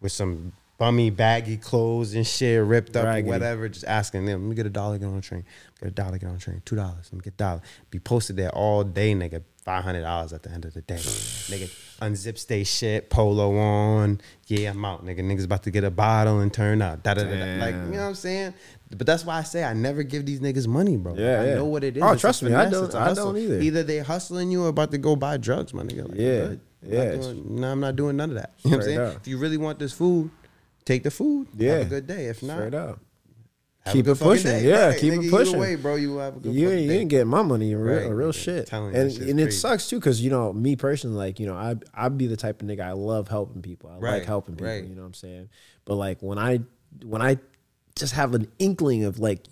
with some bummy baggy clothes and shit ripped up Raggedy. or whatever. Just asking them, let me get a dollar, get on the train. Get a dollar, get on the train. Two dollars, let me get a dollar. Be posted there all day, nigga. Five hundred dollars at the end of the day, nigga. Unzips they shit, polo on. Yeah, I'm out, nigga. Niggas about to get a bottle and turn up. Da, da, da, da. Like you know what I'm saying? But that's why I say I never give these niggas money, bro. Yeah, I yeah. know what it is. Oh, It's trust me, I don't- I don't either. Either they hustling you or about to go buy drugs, my nigga. Like, Yeah. I'm yeah. Doing, no, I'm not doing none of that. You know what I'm saying? up. If you really want this food, take the food. Yeah. Have a good day. If not, Straight up. Have Keep it pushing. day. Yeah, Right, keep it pushing. Way, bro, you have a good You you ain't getting my money, a real, Right, real shit. and and it crazy. sucks too, because you know me personally, like you know, I I'd be the type of nigga I love helping people. I like helping people. right. You know what I'm saying? But like when I when I just have an inkling of like.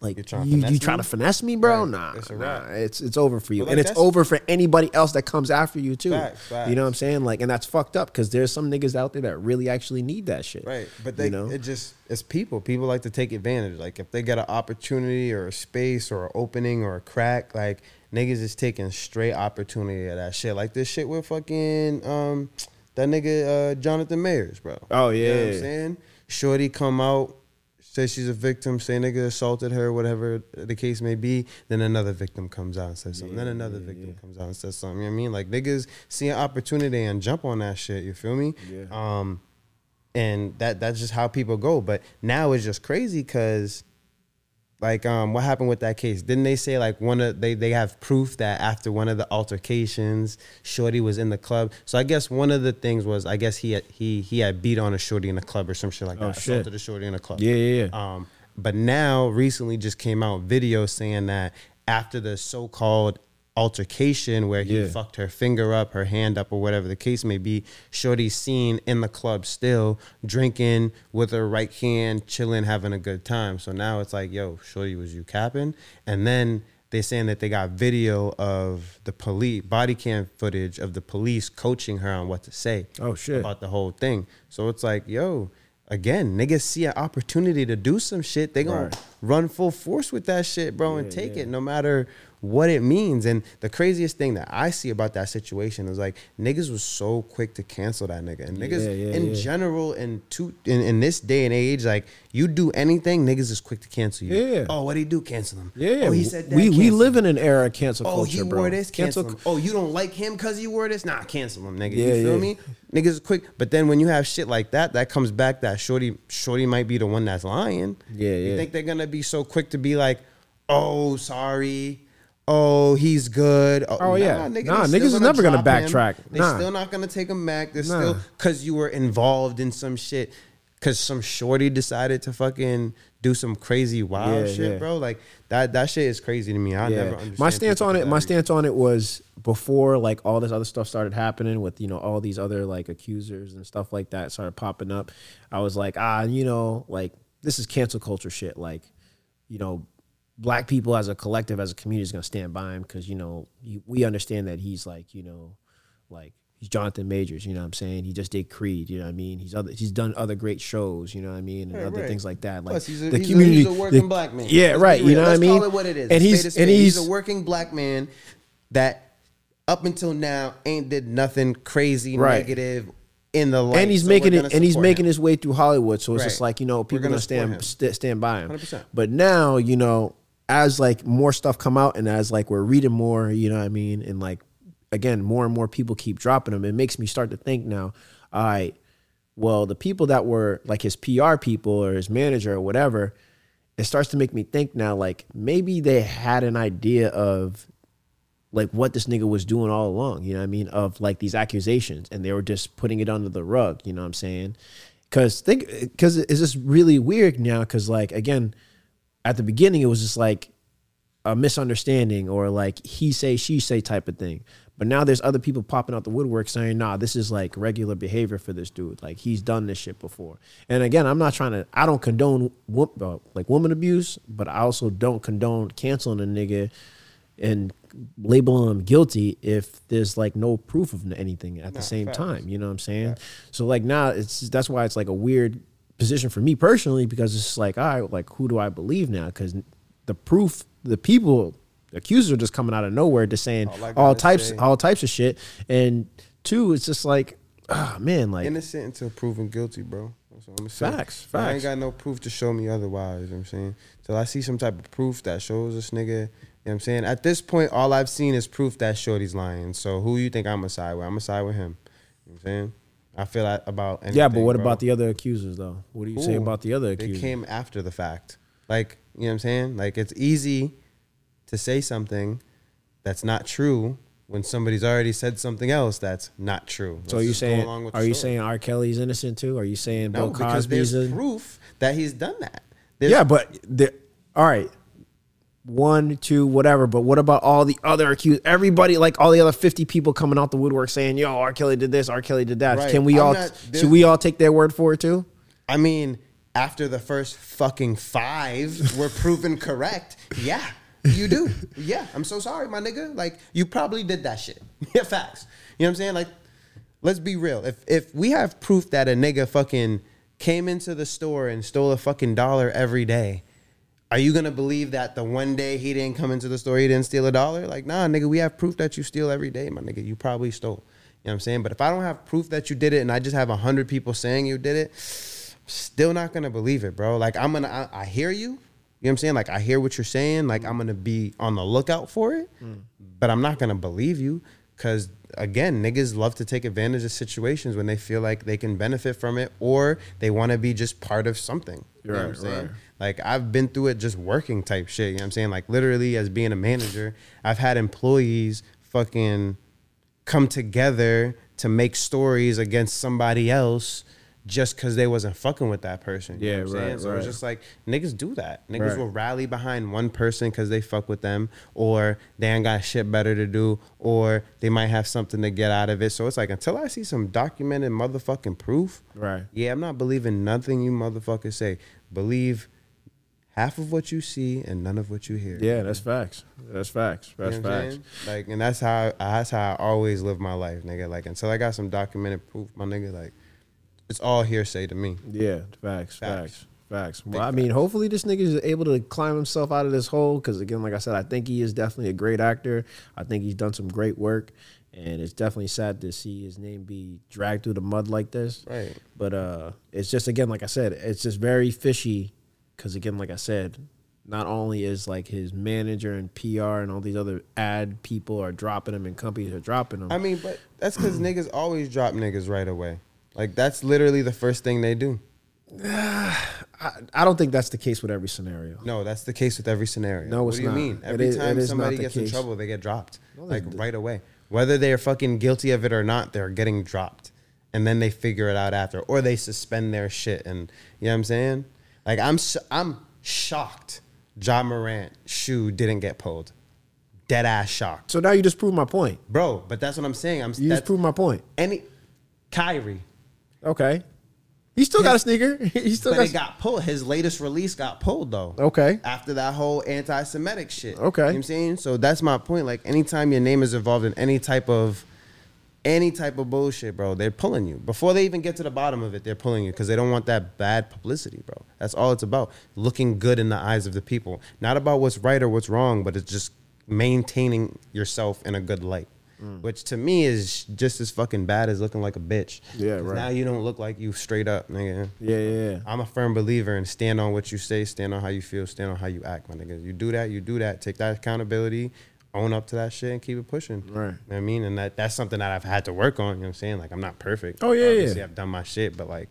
Like You're trying to you, you trying to finesse me, bro? Right, Nah, it's nah, it's it's over for you, like, and it's over for anybody else that comes after you too. Facts, You know what I'm saying? Like, and that's fucked up because there's some niggas out there that really actually need that shit. Right, but they, you know, it just it's people. People like to take advantage. Like if they get an opportunity or a space or an opening or a crack, like niggas is taking straight opportunity of that shit. Like this shit with fucking um that nigga uh, Jonathan Majors, bro. Oh, You know what yeah. I'm saying? Shorty come out, say she's a victim, say nigga assaulted her, whatever the case may be. Then another victim comes out and says something. then another victim comes out and says something. You know what I mean? Like niggas see an opportunity and jump on that shit. You feel me? Yeah. Um, and that that's just how people go. But now it's just crazy because like um what happened with that case didn't they say like one of they they have proof that after one of the altercations shorty was in the club so i guess one of the things was i guess he had he he had beat on a shorty in a club or some shit like Oh, that shit. assaulted a shorty in a club Yeah, yeah, yeah. um but now recently just came out video saying that after the so-called altercation where he Yeah. fucked her finger up, her hand up, or whatever the case may be, Shorty's seen in the club still drinking with her right hand, chilling, having a good time. So now it's like, yo, Shorty, was you capping? And then they're saying that they got video of the police, body cam footage of the police coaching her on what to say Oh, shit. about the whole thing. So it's like, yo, again, niggas see an opportunity to do some shit. They gonna Right. run full force with that shit, bro, and take yeah. it no matter what it means. And the craziest thing that I see about that situation is like niggas was so quick to cancel that nigga. And niggas Yeah, yeah, in yeah. general in two in, in this day and age, like you do anything, niggas is quick to cancel you. Yeah. Oh, what he do? Cancel him. Yeah, Oh, he said that. we we live him. in an era of cancel Oh, culture, he bro. wore this. Cancel. cancel. Oh, you don't like him because he wore this? Nah, cancel him, nigga. Yeah, you feel me? Niggas is quick. But then when you have shit like that, that comes back that shorty, shorty might be the one that's lying. Yeah, You think they're gonna be so quick to be like, oh, sorry. Oh, he's good. Oh, yeah. nigga, Nah, niggas is never gonna backtrack. They Nah. still not gonna take him back. They're Nah. still because you were involved in some shit. Cause some shorty decided to fucking do some crazy wild Yeah, shit, yeah. bro. Like that. That shit is crazy to me. I Yeah. never understand my stance people on it. My stance on it was before like all this other stuff started happening with you know all these other like accusers and stuff like that started popping up. I was like, ah, you know, like this is cancel culture shit. Like, you know, black people as a collective, as a community, is gonna stand by him because you know you, we understand that he's like you know, like he's Jonathan Majors. You know what I'm saying? He just did Creed. You know what I mean? He's other he's done other great shows. You know what I mean? And Right, other right. things like that. Like Plus, he's a, the he's community, a, he's a working the- black man. Yeah, Let's right. You know what I mean? Call it what it is. And he's and spade. he's, a working black man that up until now ain't did nothing crazy Right. negative in the light. and he's so making it and he's making him. his way through Hollywood. So it's just like you know people gonna gonna stand st- stand by him. 100%. But now you know as like more stuff come out and as like we're reading more, you know what I mean, and like again more and more people keep dropping them. It makes me start to think now. All right, well the people that were like his PR people or his manager or whatever, it starts to make me think now like maybe they had an idea of like what this nigga was doing all along, you know what I mean, of like these accusations and they were just putting it under the rug, you know what I'm saying? Cause think cause it's just really weird now, cause like again, at the beginning it was just like a misunderstanding or like he say, she say type of thing. But now there's other people popping out the woodwork saying, nah, this is like regular behavior for this dude. Like he's done this shit before. And again, I'm not trying to, I don't condone uh, like woman abuse, but I also don't condone canceling a nigga and labeling him guilty if there's like no proof of anything at the same facts. time. You know what I'm saying? So like now it's that's why it's like a weird position for me personally because it's like, all right, like who do I believe now? Because the proof, the people, the accusers are just coming out of nowhere, just saying All all, types, say- all types of shit. And two, it's just like, ah, man, like innocent until proven guilty, bro. That's what I'm saying. Facts, I ain't facts. got no proof to show me otherwise. You know what I'm saying? Till I see some type of proof that shows this nigga. You know what I'm saying? At this point, all I've seen is proof that Shorty's lying. So who you think I'm gonna side with? I'm gonna side with him. You know what I'm saying? I feel like about anything, yeah. But what bro. about the other accusers though? What do you say about the other They accusers? came after the fact. Like, you know what I'm saying? Like it's easy to say something that's not true when somebody's already said something else that's not true. so are Let's you saying? Are you story. saying R. Kelly's innocent too? Are you saying no? Bill Because there's in- proof that he's done that. There's yeah, but the, all right, one, two, whatever. But what about all the other accused? Everybody, like all the other fifty people coming out the woodwork saying, "Yo, R. Kelly did this. R. Kelly did that." Right. Can we I'm all? not- should we all take their word for it too? I mean, after the first fucking five were proven correct, yeah, you do. Yeah, I'm so sorry, my nigga. Like, you probably did that shit. Yeah, facts. You know what I'm saying? Like, let's be real. If if we have proof that a nigga fucking came into the store and stole a fucking dollar every day, are you gonna believe that the one day he didn't come into the store, he didn't steal a dollar? Like, nah, nigga, we have proof that you steal every day, my nigga. You probably stole. You know what I'm saying? But if I don't have proof that you did it and I just have a hundred people saying you did it, still not gonna believe it, bro. Like I'm gonna, I, I hear you. You know what I'm saying? Like I hear what you're saying. Like I'm gonna be on the lookout for it, mm. but I'm not gonna believe you. Cause again, niggas love to take advantage of situations when they feel like they can benefit from it or they want to be just part of something. You know what I'm saying? right. Like I've been through it just working type shit. You know what I'm saying? Like literally as being a manager, I've had employees fucking come together to make stories against somebody else just because they wasn't fucking with that person. You Yeah, know what I'm saying? right, So right. it's just like niggas do that. Niggas Right. will rally behind one person because they fuck with them, or they ain't got shit better to do, or they might have something to get out of it. So it's like until I see some documented motherfucking proof, Right. yeah, I'm not believing nothing you motherfuckers say. Believe half of what you see and none of what you hear. Yeah, that's facts. That's facts. You know That's facts. Like, and that's how that's how I always live my life, nigga. Like until I got some documented proof, my nigga, like it's all hearsay to me. Yeah, facts, Facts. facts, facts. Well, I mean, hopefully this nigga is able to climb himself out of this hole. Because again, like I said, I think he is definitely a great actor. I think he's done some great work, and it's definitely sad to see his name be dragged through the mud like this. Right. But uh, it's just again, like I said, it's just very fishy. Because again, like I said, not only is like his manager and PR and all these other ad people are dropping him and companies are dropping him. I mean, but that's because niggas always drop niggas right away. Like that's literally the first thing they do. I, I don't think that's the case with every scenario. No, that's the case with every scenario. No, what do you not. mean? Every is- time somebody gets in trouble, they get dropped. No, like right away. Whether they're fucking guilty of it or not, they're getting dropped. And then they figure it out after. Or they suspend their shit. And you know what I'm saying? Like I'm sh- I'm shocked Ja Morant shoe didn't get pulled. Dead ass shocked. So now you just proved my point. Bro, but that's what I'm saying. I'm You just that's, proved my point. any Kyrie. Okay. He still got a sneaker. He still But got. it got pulled. His latest release got pulled though. Okay. After that whole anti-Semitic shit. Okay. You know what I'm saying? So that's my point. Like anytime your name is involved in any type of any type of bullshit, bro, they're pulling you. Before they even get to the bottom of it, they're pulling you because they don't want that bad publicity, bro. That's all it's about. Looking good in the eyes of the people. Not about what's right or what's wrong, but it's just maintaining yourself in a good light. Mm. Which to me is just as fucking bad as looking like a bitch. Yeah, right. Now you don't look like you straight up, nigga. yeah, yeah, yeah. I'm a firm believer in stand on what you say, stand on how you feel, stand on how you act, my niggas. You do that, you do that. Take that accountability, own up to that shit, and keep it pushing. Right. You know what I mean? And that that's something that I've had to work on. You know what I'm saying? Like I'm not perfect. Oh, yeah, Obviously, yeah. I've done my shit, but like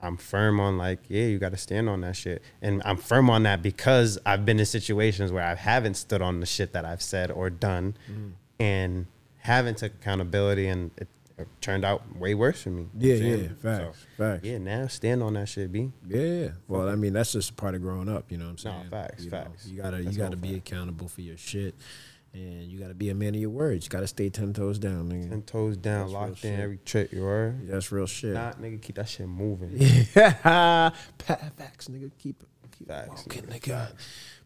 I'm firm on like, yeah, you got to stand on that shit, and I'm firm on that because I've been in situations where I haven't stood on the shit that I've said or done, Mm. and haven't took accountability, and it, it turned out way worse for me. Yeah, You know yeah, facts, facts. Yeah, now stand on that shit, b. Yeah, yeah. Well, I mean, that's just a part of growing up. You know what I'm No, saying? facts, You know, facts. you gotta, That's you gotta be facts. accountable for your shit, and you gotta be a man of your words. You gotta stay ten toes down, nigga. Ten toes down, That's locked in shit. every trip you are. That's real shit. Nah, nigga, keep that shit moving. Yeah, facts, nigga. Keep it, keep Facts, walking, nigga, nigga.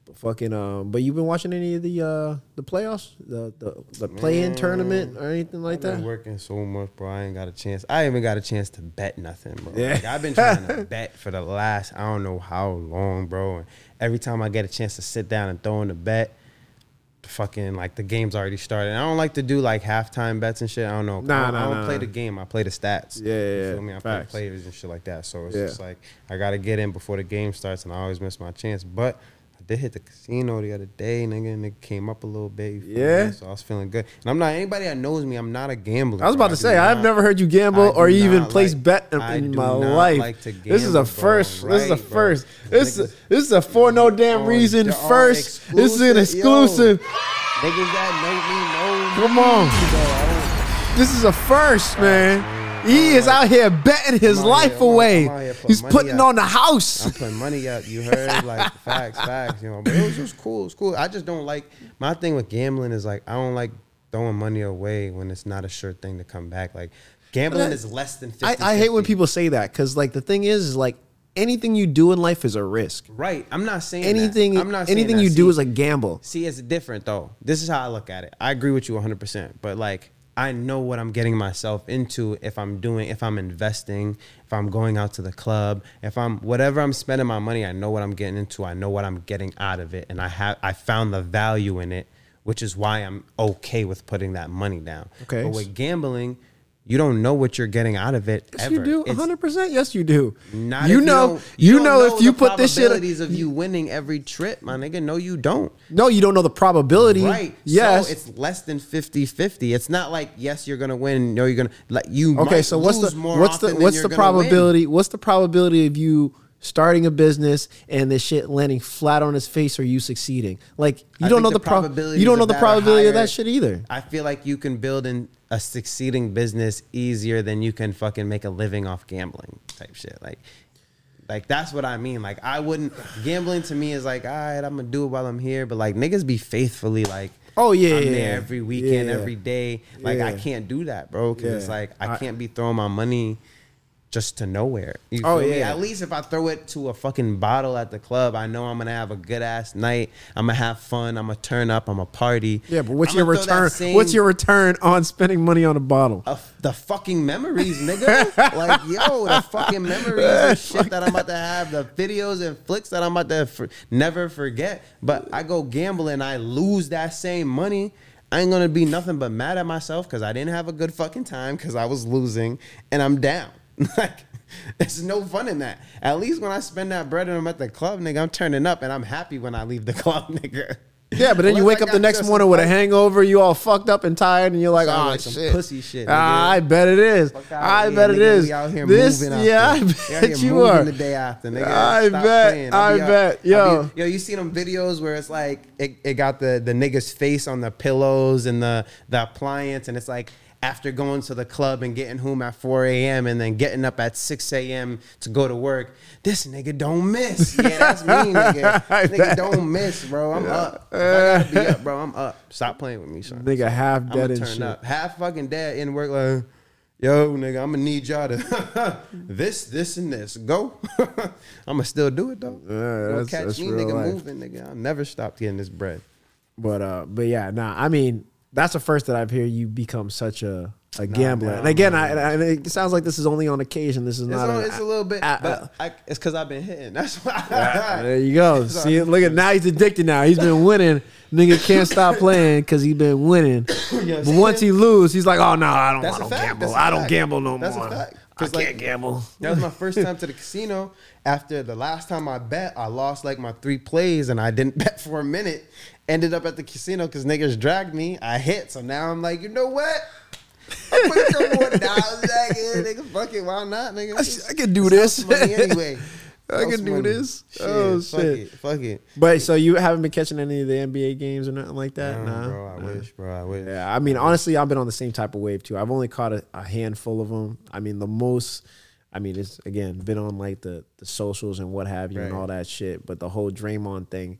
But fucking, um, but you been watching any of the uh the playoffs, the the the play-in tournament or anything like I've been that? working so much, bro. I ain't got a chance. I even got a chance to bet nothing, bro. Yeah. Like, I've been trying to bet for the last I don't know how long, bro. And every time I get a chance to sit down and throw in a bet, fucking like the game's already started. And I don't like to do like halftime bets and shit. I don't know. Nah, I don't, nah, I don't nah, play the game. I play the stats. Yeah, yeah, You yeah. feel me? I play players and shit like that. So it's Yeah. just like I gotta get in before the game starts, and I always miss my chance. But Did hit the casino the other day, nigga, and it came up a little bit. Yeah? me? So I was feeling good. And I'm not anybody that knows me. I'm not a gambler. I was bro. about to do say I've never heard you gamble or even place like- bet in, in my life. like to this is a gamble, bro. first. this is a Right, bro. first. This Niggas- is this is a for no damn reason first. This is an exclusive-. Niggas that know me know. Come on. bro. This is a first, man. He is out here betting his life here- I'm out- away. I'm out here He's putting on the house. I'm putting money up. You heard like facts, facts. You know, but it was just cool. It's cool. I just don't like my thing with gambling is like I don't like throwing money away when it's not a sure thing to come back. Like gambling But I- is less than 50 I, I hate when people say that because like the thing is, is like anything you do in life is a risk. Right. I'm not saying that. Anything, I'm not saying anything that. you do See, is a gamble. See, it's different though. This is how I look at it. I agree with you 100%. But like, I know what I'm getting myself into if I'm doing, if I'm investing, if I'm going out to the club, if I'm whatever I'm spending my money, I know what I'm getting into. I know what I'm getting out of it, and I have I found the value in it, which is why I'm okay with putting that money down. Okay. But with gambling, you don't know what you're getting out of it. Yes, ever. you do. 100. percent Yes, you do. not you know. don't- You, don't know, if you the put this shit. probabilities of you winning every trip, my nigga. No, you don't. No, you don't know the probability. Right. Yes. So it's less than 50-50. It's not like yes, you're gonna win. No, you're gonna like you. okay. So what's the what's the what's the gonna win. probability? What's the probability of you starting a business and this shit landing flat on its face or you succeeding? Like you I don't know the the, You don't know the probability of that shit either. I feel like you can build in a succeeding business easier than you can fucking make a living off gambling type shit. Like, like that's what I mean. Like, I wouldn't gambling to me is like, all right, I'm gonna do it while I'm here. But like, niggas be faithfully like, Oh, yeah, I'm yeah, there every weekend, Yeah. every day. Like, I can't do that, bro. Because it's like I I- can't be throwing my money. Just to nowhere. You Oh, feel me? yeah. At least if I throw it to a fucking bottle at the club, I know I'm gonna have a good ass night. I'm gonna have fun. I'm gonna turn up. I'm gonna party. Yeah, but what's I'm your gonna throw that return? same- What's your return on spending money on a bottle? uh, the fucking memories, nigga. like, yo, the fucking memories and shit that I'm about to have, the videos and flicks that I'm about to for, never forget. But I go gamble and I lose that same money. I ain't gonna be nothing but mad at myself because I didn't have a good fucking time because I was losing and I'm down. like, there's no fun in that. At least when I spend that bread and I'm at the club, nigga, I'm turning up and I'm happy when I leave the club, nigga. Yeah, but then you wake I up the next morning with a hangover, you all fucked up and tired, and you're like, Sound oh like shit, pussy shit. Ah, I bet it is. I here, bet it is. We out here this, moving yeah, I bet you are. the day after, nigga. I Stop bet. I out- bet. Yo. be- yo, you see them videos where it's like it, it got the the nigga's face on the pillows and the the appliance, and it's like after going to the club and getting home at 4 a.m. and then getting up at 6 a.m. to go to work. This nigga don't miss. Yeah, that's me, nigga. Nigga don't miss, bro. I'm up. If I gotta be up, bro. I'm up. Stop playing with me, son. Nigga half dead and turn shit. up. Half fucking dead in work like, yo, nigga, I'm gonna need y'all to this, this, and this. Go. I'm gonna still do it though. Yeah, Don't that's- catch that's me, nigga, life. moving, nigga. I'll never stop getting this bread. But uh, but yeah, nah. I mean, that's the first that I've heard you become such a a gambler. nah, and again, nah. I, and it sounds like this is only on occasion. This is It's, not. a, a, it's a little bit, uh, but I, it's because I've been hitting. That's why. there you go. See, look at now he's addicted. Now he's been winning. Nigga can't stop playing because he's been winning. But once he lose, he's like, oh no, I don't, I don't gamble. I don't fact. gamble no That's more. I 'Cause, can't gamble. That was my first time to the casino. After the last time I bet, I lost like my three plays and I didn't bet for a minute. Ended up at the casino because niggas dragged me. I hit. So now I'm like, you know what? I put a couple more dollars back in, nigga. Fuck it. Why not, nigga? I, I can do this. Money anyway. I can do money. this. Shit, oh fuck shit. it. Fuck it. But so you haven't been catching any of the NBA games or nothing like that? Nah, Nah, bro. I Nah. wish, bro. I wish. Yeah, I mean, honestly, I've been on the same type of wave too. I've only caught a, a handful of them. I mean, the most, I mean, it's again been on like the the socials and what have you and all that shit. But the whole Draymond thing,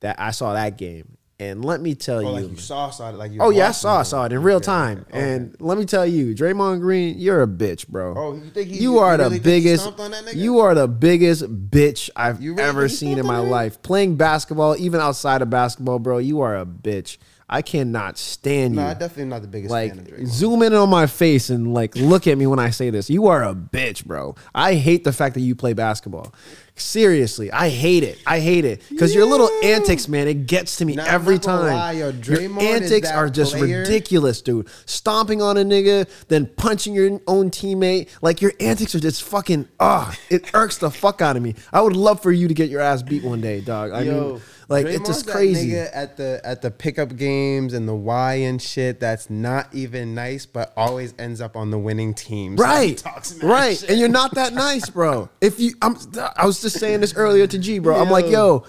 that I saw that game, and let me tell Oh, you, like you saw, saw it, like you. oh yeah, I saw, saw it in real time. okay. And let me tell you, Draymond Green, you're a bitch, bro. Oh, you think he? You are the really think he biggest. on that nigga? You are the biggest bitch I've really ever seen in my life. Playing basketball, even outside of basketball, bro, you are a bitch. I cannot stand No, you. I'm definitely not the biggest like fan of Draymond. zoom in on my face and like look at me when I say this. You are a bitch, bro. I hate the fact that you play basketball. Seriously, I hate it. I hate it because your little antics, man, it gets to me I'm every not time. lie, yo, your antics are just player- ridiculous, dude. Stomping on a nigga, then punching your own teammate. Like your antics are just fucking. Ah, it irks the fuck out of me. I would love for you to get your ass beat one day, dog. I mean, like it's Draymond's just that crazy. at the at the pickup games and the Y and shit. That's not even nice, but always ends up on the winning team. So Right, right, shit. and you're not that nice, bro. If you, I'm, I was just saying this earlier to G, bro. I'm like, yo,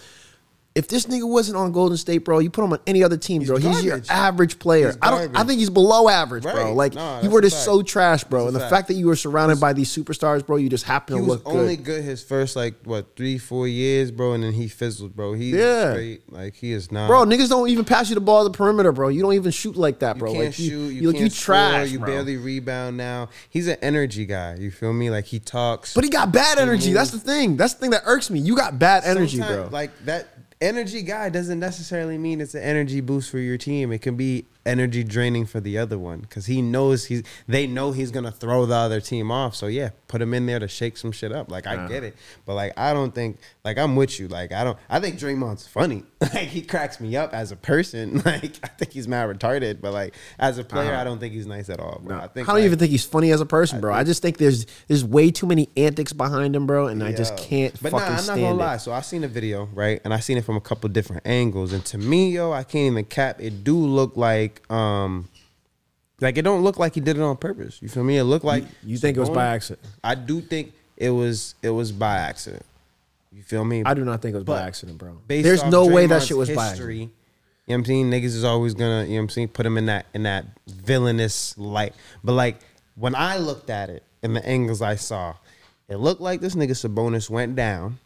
if this nigga wasn't on Golden State, bro, you put him on any other team, bro. He's your average player. I don't. I think he's below average, bro. Like you were just fact. so trash, bro. That's and the fact. fact that you were surrounded by these superstars, bro, you just happen He to was look only good. good his first like what three four years, bro, and then he fizzled, bro. He's Yeah. straight like he is not, Bro, niggas don't even pass you the ball at the perimeter, bro. You don't even shoot like that, bro. You can't like shoot. You, you, like, can't you trash, score, You bro. barely rebound now. He's an energy guy. You feel me? Like he talks. But he got bad energy. That's the thing. That's the thing that irks me. You got bad energy, bro. Like that energy guy doesn't necessarily mean it's an energy boost for your team. It can be energy draining for the other one because he knows he's they know he's gonna throw the other team off. So yeah, put him in there to shake some shit up. Like I Nah. get it, but like I don't think like I'm with you. Like I don't. I think Draymond's funny. like he cracks me up as a person. Like I think he's mad retarded, but like as a player, Uh-huh. I don't think he's nice at all. Bro. I think I don't like, even think he's funny as a person, bro. I, just think there's there's way too many antics behind him, bro, and I just can't But fucking nah, I'm not stand gonna it. lie. So I seen a video, right, and I seen it from a couple different angles, and to me, yo, I can't even cap. It do look like, um, like it don't look like he did it on purpose. You feel me? It looked like You think it was by accident? I do think it was. It was by accident. You feel me? I do not think it was by accident, bro. There's no way that shit was by accident. You know what I'm saying? Niggas is always gonna, you know what I'm saying, put him in that in that villainous light. But like when I looked at it in the angles I saw, it looked like this nigga Sabonis went down,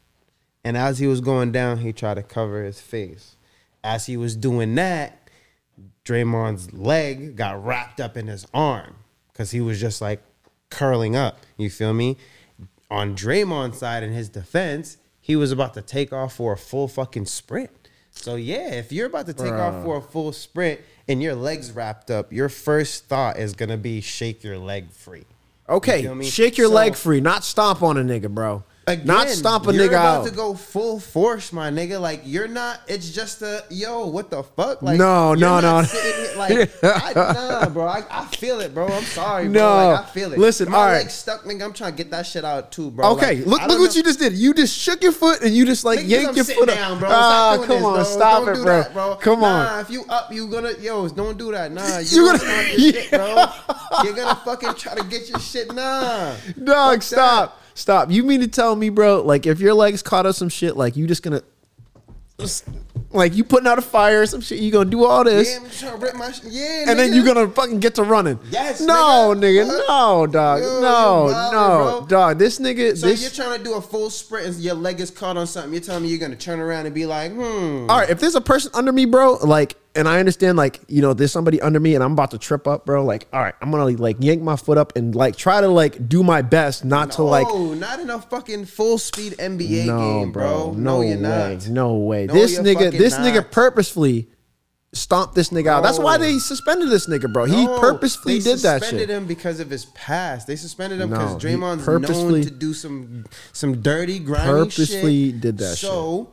and as he was going down, he tried to cover his face. As he was doing that, Draymond's leg got wrapped up in his arm because he was just like curling up. You feel me? On Draymond's side, in his defense, he was about to take off for a full fucking sprint. So yeah, if you're about to take off for a full sprint and your legs wrapped up, your first thought is gonna be shake your leg free. Okay, me? shake your So- leg free, not stomp on a nigga, bro. Not Again, stomp a you're nigga about out. to go full force, my nigga. Like you're not. It's just a yo. What the fuck? Like No, no, no. here- Like I, nah, bro. I, I feel it, bro. I'm sorry, bro. No. Like, I feel it. Listen, my all right. stuck, nigga. I'm trying to get that shit out too, bro. Okay, Like, look look what you just did. You just shook your foot and you just like Niggas, yanked your foot down, up. bro. Ah, come this, on, bro. stop don't it, do bro. That, bro. Come nah, on. if you up, you gonna yo, don't do that. Nah, you, You gonna gonna- start your shit, bro. You're gonna fucking try to get your shit. Nah, Dog, stop. Stop. You mean to tell me, bro, like if your legs caught up some shit, like you just gonna like you putting out a fire or some shit, you gonna do all this Yeah, I'm trying to rip my shit. Yeah, and then nigga. you gonna fucking get to running. Yes, No, nigga. nigga. No, dog. Yo, no, no, bro. dog. This nigga So this you're trying to do a full sprint and your leg is caught on something. You're telling me you're gonna turn around and be like, hmm. All right, if there's a person under me, bro, like, and I understand, like, you know, there's somebody under me and I'm about to trip up, bro. Like, all right, I'm gonna like yank my foot up and like try to like do my best not to like. No, not in a fucking full speed NBA No, game, bro. bro. No, you're way. not. No way. No, this nigga, this not. nigga purposefully stomped this nigga out. That's why they suspended this nigga, bro. He purposefully did that suspended him because of his past. They suspended him because No, Draymond's known to do some some dirty, grimy Purposefully shit. did that so,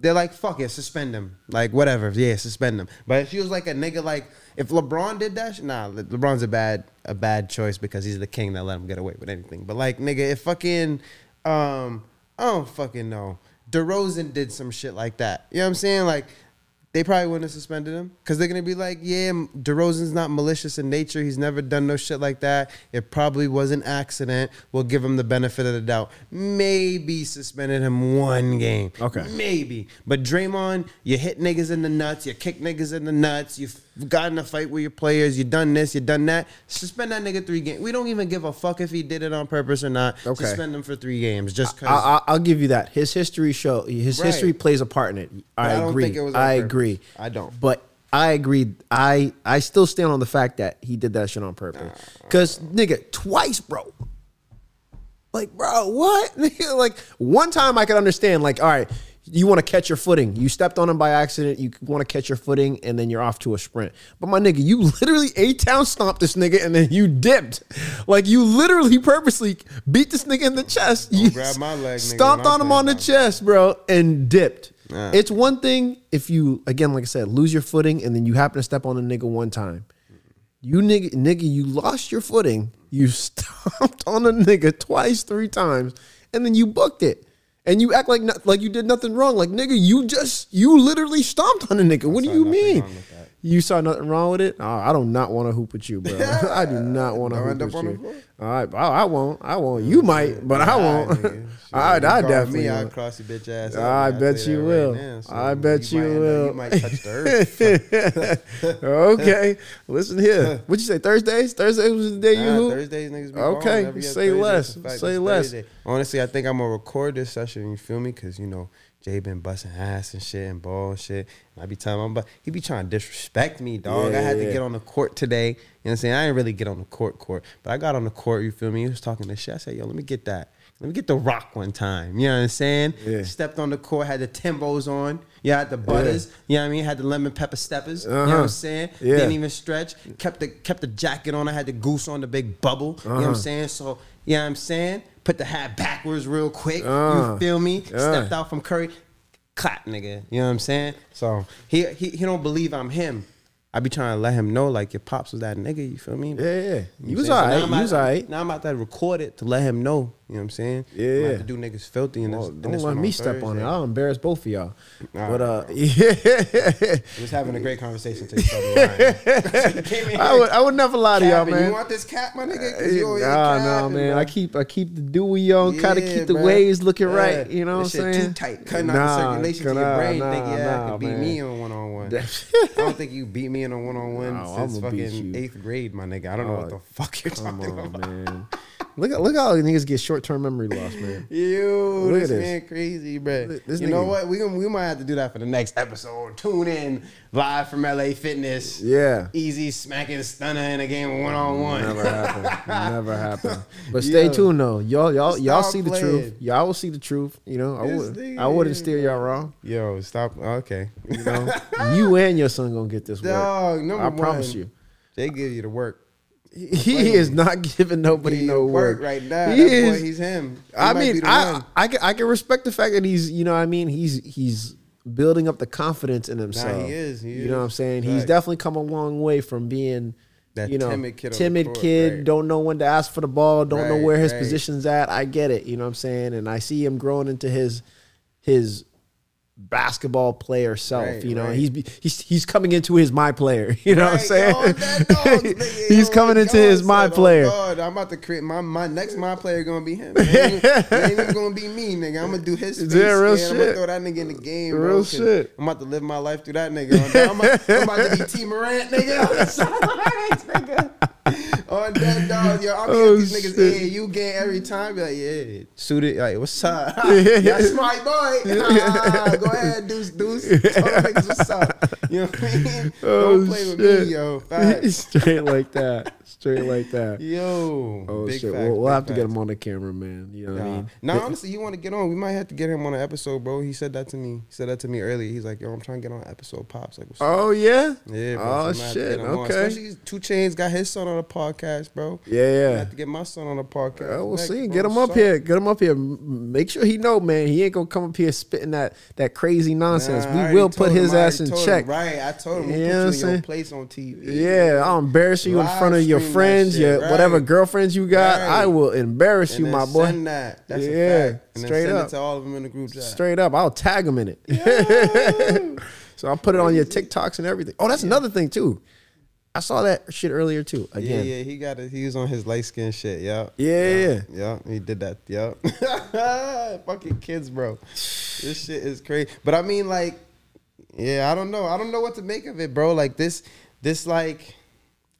they're like, fuck it, suspend him. Like whatever, yeah, suspend him. But if he was like a nigga, like if LeBron did that, nah, Le- LeBron's a bad a bad choice because he's the king that let him get away with anything. But like nigga, if fucking um, I don't fucking know. DeRozan did some shit like that. You know what I'm saying? Like they probably wouldn't have suspended him because they're gonna be like, yeah, DeRozan's not malicious in nature. He's never done no shit like that. It probably was an accident. We'll give him the benefit of the doubt. Maybe suspended him one game. Okay. maybe. But Draymond, you hit niggas in the nuts. You kick niggas in the nuts. You've got in a fight with your players. You done this. You done that. Suspend that nigga three games. We don't even give a fuck if he did it on purpose or not. Okay. Suspend him for three games just I, because. I, I'll give you that. His history show. His Right. history plays a part in it. I, I don't agree. think it I purpose. agree. I don't. But I agree. I I still stand on the fact that he did that shit on purpose. Cause nigga, twice, bro. Like, bro, what? Like one time I could understand. Like, all right, you want to catch your footing. You stepped on him by accident. You want to catch your footing, and then you're off to a sprint. But my nigga, you literally a town stomped this nigga, and then you dipped. Like you literally purposely beat this nigga in the chest. You grab my leg, nigga, stomped on him on the chest, bro, and dipped. Yeah. It's one thing if you again, like I said, lose your footing and then you happen to step on a nigga one time. You nigga, nigga, you lost your footing. You stomped on a nigga twice, three times, and then you booked it. And you act like not, like you did nothing wrong. Like nigga, you just you literally stomped on a nigga. What do you mean? Wrong with that. You saw nothing wrong with it? Oh, I do not want to hoop with you, bro. I do not want to hoop with you. All right, I, I won't. I won't. You might, but I won't. nigga. I, I definitely me. I'll cross your bitch ass. I bet you will. Right. So I bet you might end up- will. You might touch the earth. okay, listen here. What'd you say? Thursdays? Thursdays was the day you Nah, hoop. Thursdays niggas be Okay, say other Thursday. less. It's a fact. Say less. Thursday. Honestly, I think I'm gonna record this session. You feel me? Because you know Jay been busting ass and shit and ball and shit. And I be telling him, but he be trying to disrespect me, dog. Yeah, I had yeah. to get on the court today. You know what I'm saying? I didn't really get on the court court, but I got on the court. You feel me? He was talking to shit. I said, yo, let me get that. let me get the rock one time. You know what I'm saying? Yeah. Stepped on the court, had the Timbos on. Yeah, had the butters. You know what I mean? Had the lemon pepper steppers. You know what Uh-huh. I'm saying? Yeah. Didn't even stretch. Kept the kept the jacket on. I had the goose on the big bubble. You know what Uh-huh. I'm saying? So, you know what I'm saying? Put the hat backwards real quick. Uh. you feel me? Yeah. Stepped out from Curry. Clap, nigga. You know what I'm saying? So he he, he don't believe I'm him. I be trying to let him know like your pops was that nigga. You feel me? Yeah, yeah. You You was So alright. You was alright. Now I'm about to record it to let him know. You know what I'm saying? Yeah, about yeah. to do niggas filthy and Well, this. don't let me step on it. I'll embarrass both of y'all. Nah, but uh, bro. yeah, was having a great conversation till you started lying. You came in here I would I would never lie to y'all, man. You want this cap, my nigga? over Nah, nah, man. bro. I keep I keep the dewy on, kind of Yeah, keep the bruh. waves looking Yeah. right. You know what I'm saying? Too tight, cutting out the Nah, circulation to your brain. nah, think yeah, nah, could beat me on one on one. I don't think you beat me in a one on one since fucking eighth grade, my nigga. I don't know Oh, what the fuck you're talking about. man. Look at look how niggas get short term memory loss, man. You, Look this, at this. man crazy, bro. This you know what? We gonna, we might have to do that for the next episode. Tune in live from LA Fitness. Yeah. Easy smacking Stunna in a game one on one. Never happened. Never happened. But stay Yo. tuned though. Y'all y'all y'all see the truth. Y'all will see the truth. You know, I This would nigga I wouldn't steer y'all wrong. Yo, stop. Okay, You know, you and your son gonna get this work. dog. Number I promise one, you. They give you the work. He, he is not giving nobody you no work. right now. He is- boy, he's him. He I mean, I, one. I can I can respect the fact that he's you know what I mean he's he's building up the confidence in himself. he is, he you know what I'm is. saying? He's definitely come a long way from being That you know timid kid timid court, kid, right. don't know when to ask for the ball, don't know where his right. position's at. I get it, you know what I'm saying? And I see him growing into his his basketball player self. Right, you know, right. he's he's he's coming into his my player. You know what I'm saying? yo, dog, nigga, he's yo, coming into God his my said, oh, player. God, I'm about to create my my next my player gonna be him. It ain't, ain't even gonna be me, nigga. I'm gonna do his face. Yeah, real man. I'm gonna throw that nigga in the game, bro. Shit. I'm about to live my life through that nigga. I'm about, I'm about to be Tee Morant, nigga. On the sidelines, nigga. On that dog, yo, I'm Oh, oh, these niggas shit. in. You get every time, be like, yeah, shoot it. Like, what's up? yeah, smart boy. Go ahead, deuce, deuce. Tell niggas what's up. You know what I mean? Oh, Don't play with me, yo. Facts. Straight like that. Straight like that. Yo, Oh big shit! facts, We'll, we'll have to get him on the camera, man. You know what I mean? Now, honestly, you want to get on? We might have to get him on an episode, bro. He said that to me. He said that to me earlier. He's like, "Yo, I'm trying to get on an episode." Pops like, up? Oh yeah. yeah, bro. Oh so we might have to shit. get him on. Okay. Especially 2 Chainz got his son on a podcast, bro. Yeah, I yeah. have to get my son on a podcast. Uh, we'll next, see. bro. Get him up So- here. Get him up here. Make sure he know, man. He ain't gonna come up here spitting that that crazy nonsense. Nah, we will put his I ass in check. right, I told him we'll know what I'm put you in your place on TV. Yeah, I'll embarrass you in front of your that friends, shit, your right. whatever girlfriends you got. Right. I will embarrass And you, my boy. Send that. That's Yeah, a fact. And straight up. it to all of them in the group chat. Straight up, I'll tag them in it. so I'll put it on your TikToks and everything. Oh, that's another thing too. I saw that shit earlier too. Again, Yeah, yeah, he got it. He was on his light skin shit. Yeah, Yeah, yeah. yeah. He did that. Yeah, fucking kids, bro. This shit is crazy. But I mean, like, yeah, I don't know. I don't know what to make of it, bro. Like this, this like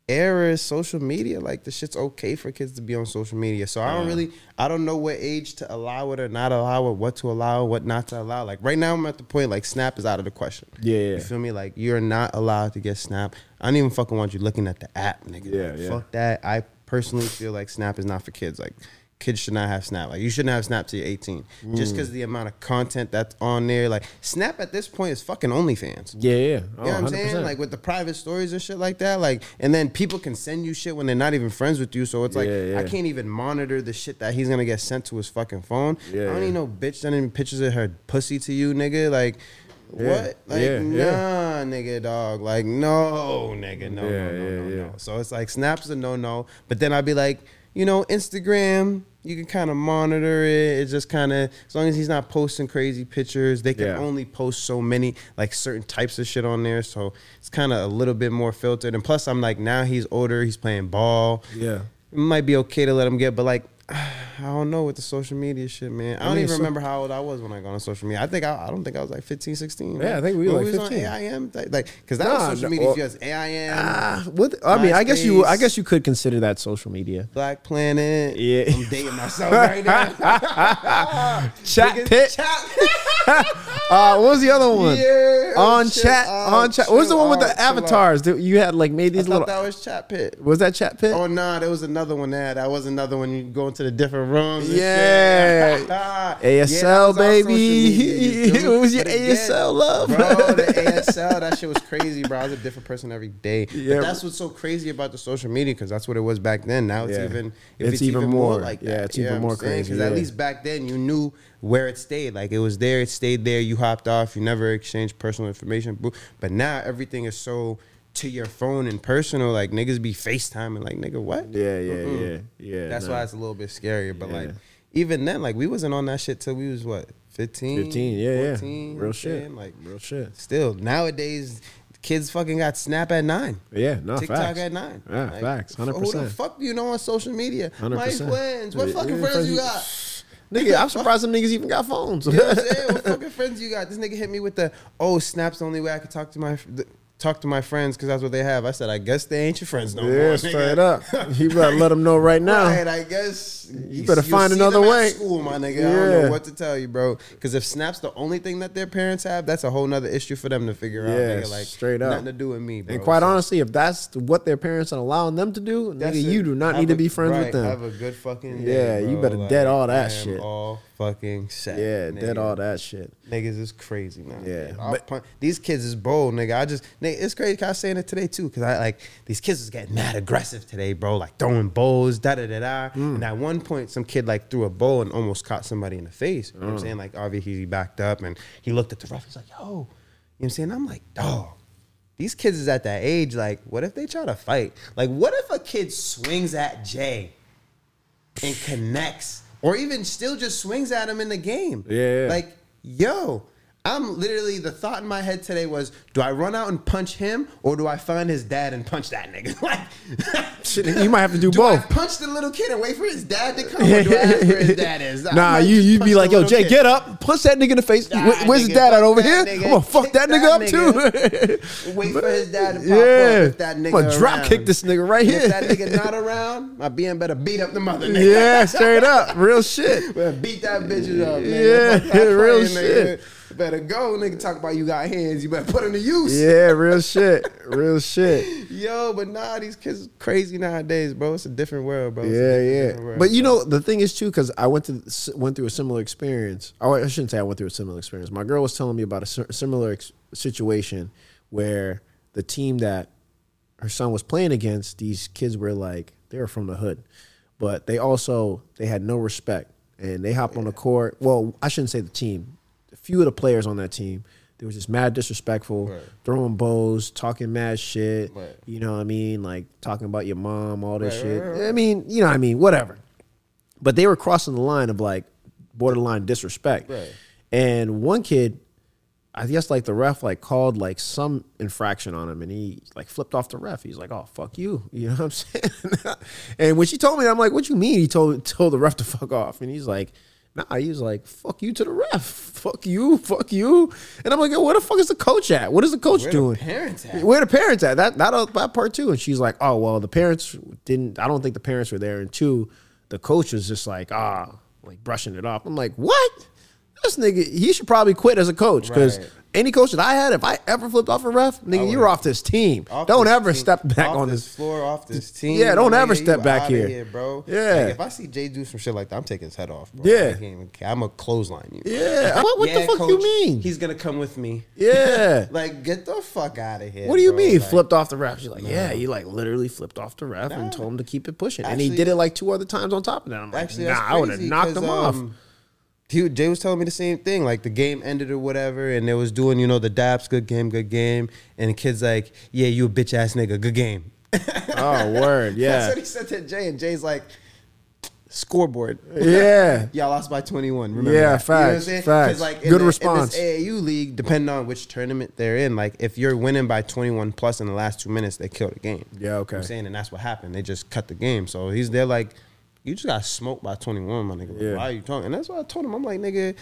era is social media. Like the shit's okay for kids to be on social media. So I don't really, I don't know what age to allow it or not allow it, what to allow, what not to allow. Like right now, I'm at the point like Snap is out of the question. Yeah, yeah. You feel me? Like you're not allowed to get Snap. I don't even fucking want you looking at the app, nigga. Yeah, Like, yeah. Fuck that. I personally feel like Snap is not for kids. Like kids should not have Snap. Like you shouldn't have Snap till you're 18. Just Mm. because the amount of content that's on there. Like Snap at this point is fucking OnlyFans. yeah, yeah. Oh, You know what I'm 100%. saying? Like with the private stories and shit like that. Like, and then people can send you shit when they're not even friends with you. So it's like Yeah, yeah. I can't even monitor the shit that he's gonna get sent to his fucking phone. Yeah, I don't need no bitch sending pictures of her pussy to you, nigga. Like, what? Like, nah, nigga, dog. Like, no, nigga, no, no, no, no, no. So it's like Snap's a no, no. But then I'd be like, you know, Instagram. You can kind of monitor it. It's just kind of as long as he's not posting crazy pictures. They can Yeah. only post so many like certain types of shit on there. So it's kind of a little bit more filtered. And plus, I'm like now he's older. He's playing ball. Yeah. It might be okay to let him get, but like I don't know with the social media shit, man. I don't mean, even so- remember how old I was when I got on social media. I think I, I don't think I was like 15, 16. Yeah, I think we were like was on 15. AIM, like, like cause that Nah, was social no, media. well- just AIM, Ah, what? I mean, I guess you. I guess you could consider that social media. Black Planet. Yeah. I'm dating myself right now. Chat pit. Chat. Uh, what was the other one? Yeah, on chat. out, on chat. What was the one with the avatars? that You had like made I these thought little. that was Chat Pit. was that chat pit? Oh nah, there was another one there. That was another one. You go into the different rooms. Yeah. Yeah, ASL, that was on social baby. media? It was your But again, ASL love. bro. The ASL, that shit was crazy, bro. I was a different person every day. Yeah. But that's what's so crazy about the social media because that's what it was back then. Now it's Yeah. even, if It's even more. like that. Yeah, it's You even more crazy, Because at least back then you knew where it stayed. Like it was there, it stayed there. You hopped off. You never exchanged personal information. But now everything is so to your phone and personal. Like niggas be FaceTiming. Like nigga, what? Yeah, yeah, Mm-mm. yeah, yeah. That's why it's a little bit scarier. But Yeah. like even then, like we wasn't on that shit till we was what 15? 15, yeah, 14, yeah. Real shit. Like Real shit. still nowadays. Kids fucking got Snap at nine. Yeah, no, TikTok facts. at nine. Yeah, Like, facts. Who the fuck do you know on social media? My 100%. friends. What fucking yeah, friends you got? Nigga, I'm surprised some niggas even got phones. You know what I'm saying? What fucking friends you got? This nigga hit me with the oh Snap's the only way I could talk to my talk to my friends because that's what they have. I said I guess they ain't your friends no more. yeah, straight up. You better let them know right now. Right, I guess You better find another way. School, my nigga. I don't know what to tell you, bro. Because if Snap's the only thing that their parents have, that's a whole nother issue for them to figure out. Yeah, Nigga. Like straight up. nothing to do with me, bro. And quite So honestly, if that's what their parents are allowing them to do, nigga, it. you do not Have need to be friends right, with them. Have a good fucking Yeah, day, you better Like, dead all that shit. All fucking set. yeah, nigga. all that shit. Niggas is crazy now. Yeah, but- these kids is bold, nigga. I just, nigga, it's crazy. I was saying it today too, because I like these kids is getting mad aggressive today, bro. Like throwing bowls, da da da da. Mm. And at one point, some kid like threw a bowl and almost caught somebody in the face. You know what Mm. I'm saying? Like obviously he backed up and he looked at the ref. He's like, yo, you know what I'm saying? I'm like, dog. These kids is at that age. Like, what if they try to fight? Like, what if a kid swings at Jay and connects, or even still just swings at him in the game? Yeah. Like, yo, I'm literally the thought in my head today was, do I run out and punch him, or do I find his dad and punch that nigga? like, you might have to do, do I both. punch the little kid and wait for his dad to come, or do I ask where his dad is? Nah, you you'd be like, yo, Jay, kid. get up, punch that nigga in the face. Nah, Where- Where's his dad at over here? nigga. I'm gonna fuck that nigga up too. Wait for his dad to pop yeah, up. If that I'm nigga gonna drop around. kick this nigga right If here. that nigga not around, my BM better beat up the mother nigga. yeah, straight up, real shit. Beat that bitch up, nigga. Yeah, real shit. Better go, nigga. Talk about you got hands. You better put them to use. Yeah, real shit, real shit. Yo, but nah, these kids crazy nowadays, bro. It's a different world, bro. It's Yeah, yeah. world, But you bro. know, the thing is too, because I went to went through a similar experience. Oh, I shouldn't say I went through a similar experience. My girl was telling me about a similar ex- situation where the team that her son was playing against, these kids were like they were from the hood, but they also they had no respect and they hopped on the court. Well, I shouldn't say the team. Few of the players on that team. They were just mad disrespectful, Right. throwing bows, talking mad shit. Right. You know what I mean? Like talking about your mom, all this Right, shit. I mean, you know what I mean? Whatever. But they were crossing the line of like borderline disrespect. Right. And one kid, I guess like the ref like called like some infraction on him and he like flipped off the ref. He's like, Oh fuck you. You know what I'm saying? and when she told me, I'm like, What you mean? He told told the ref to fuck off. And he's like, Nah, he was like, fuck you to the ref. Fuck you, fuck you. And I'm like, yo, where the fuck is the coach at? What is the coach Where the doing? parents at? Where the parents at? That that that part too. And she's like, oh well, the parents didn't. I don't think the parents were there. And two, the coach was just like ah, like brushing it off. I'm like, what? This nigga, he should probably quit as a coach because Right. Any coach that I had, if I ever flipped off a ref, nigga, you're off this team. Off don't this ever team- step back off on this this. floor, off this team. Yeah, don't nigga, ever you step back outta here. bro. Yeah. Like, if I see Jay do some shit like that, I'm taking his head off. Bro. Yeah. I can't even care. I'm a clothesline you. Yeah, what, what the Yeah, fuck you mean? He's gonna come with me. yeah. Like, get the fuck out of here. What do you bro. mean Like, flipped off the ref? She's like, yeah, you like literally flipped off the ref and told him to keep it pushing, and he did it like two other times on top of that. I'm like, Actually, nah, I would have knocked him off. Um, He, Jay was telling me the same thing. Like the game ended or whatever, and they was doing, you know, the daps, good game, good game, and the kid's like, "Yeah, you a bitch ass nigga, good game." Oh, word, yeah. That's what he said to Jay, and Jay's like, "Scoreboard." yeah. Y'all lost by 21. Remember Yeah, that. You know what I'm facts, facts. Like Good the- response. In this AAU league, depending on which tournament they're in, like if you're winning by 21 plus in the last two minutes, they kill the game. Yeah, You know okay. what I'm saying, and that's what happened. They just cut the game. So he's there like, you just got smoked by 21, my nigga. Yeah. Why are you talking? And that's why I told him. I'm like, nigga.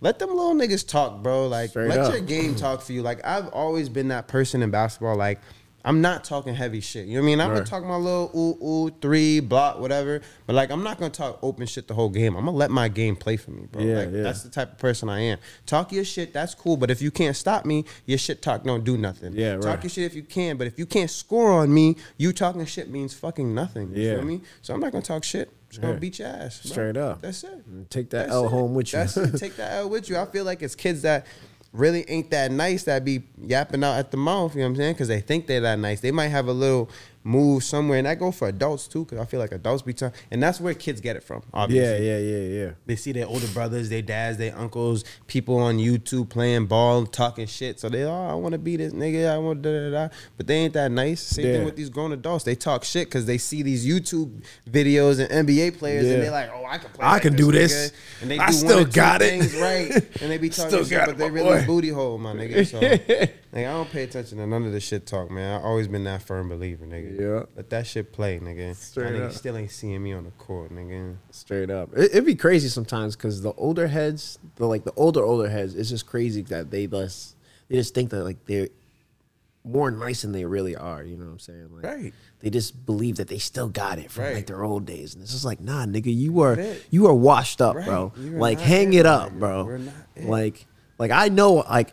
Let them little niggas talk, bro. Like, Straight let up. your game talk for you. Like, I've always been that person in basketball. Like, I'm not talking heavy shit. You know what I mean? I'm Right. gonna talk my little ooh ooh three block whatever, but like I'm not gonna talk open shit the whole game. I'm gonna let my game play for me, bro. Yeah, like yeah. that's the type of person I am. Talk your shit, that's cool, but if you can't stop me, your shit talk don't do nothing. Yeah, Talk right. your shit if you can, but if you can't score on me, you talking shit means fucking nothing. You Yeah. feel me? So I'm not gonna talk shit. Just gonna beat your ass. bro. Straight up. That's it. Take that That's L it. home with you. That's it. Take that L with you. I feel like it's kids that really ain't that nice that be yapping out at the mouth. You know what I'm saying? Because they think they're that nice. They might have a little move somewhere, and that go for adults too. Because I feel like adults be trying, and that's where kids get it from. Obviously. yeah, yeah, yeah. Yeah. They see their older brothers, their dads, their uncles, people on YouTube playing ball, talking shit. So they, oh, I want to be this nigga. I want da da da. But they ain't that nice. Same Yeah. thing with these grown adults. They talk shit because they see these YouTube videos and NBA players, Yeah. and they're like, oh, I can play. I like can do this. nigga. And they I still got it. right, and they be talking Still shit, but they really boy. booty hole, my nigga. So like, I don't pay attention to none of this shit talk, man. I've always been that firm believer, nigga. Yeah. Let that shit play, nigga. Straight nigga up. still ain't seeing me on the court, nigga. Straight up, it, it'd be crazy sometimes because the older heads, the like the older older heads, it's just crazy that they just they just think that like they're more nice than they really are. You know what I'm saying? Like, Right. They just believe that they still got it from Right. like their old days, and it's just like, nah, nigga, you are you are washed up, Right. bro. You're Like, hang it, it up, nigga. bro. We're not it. Like, like I know, like.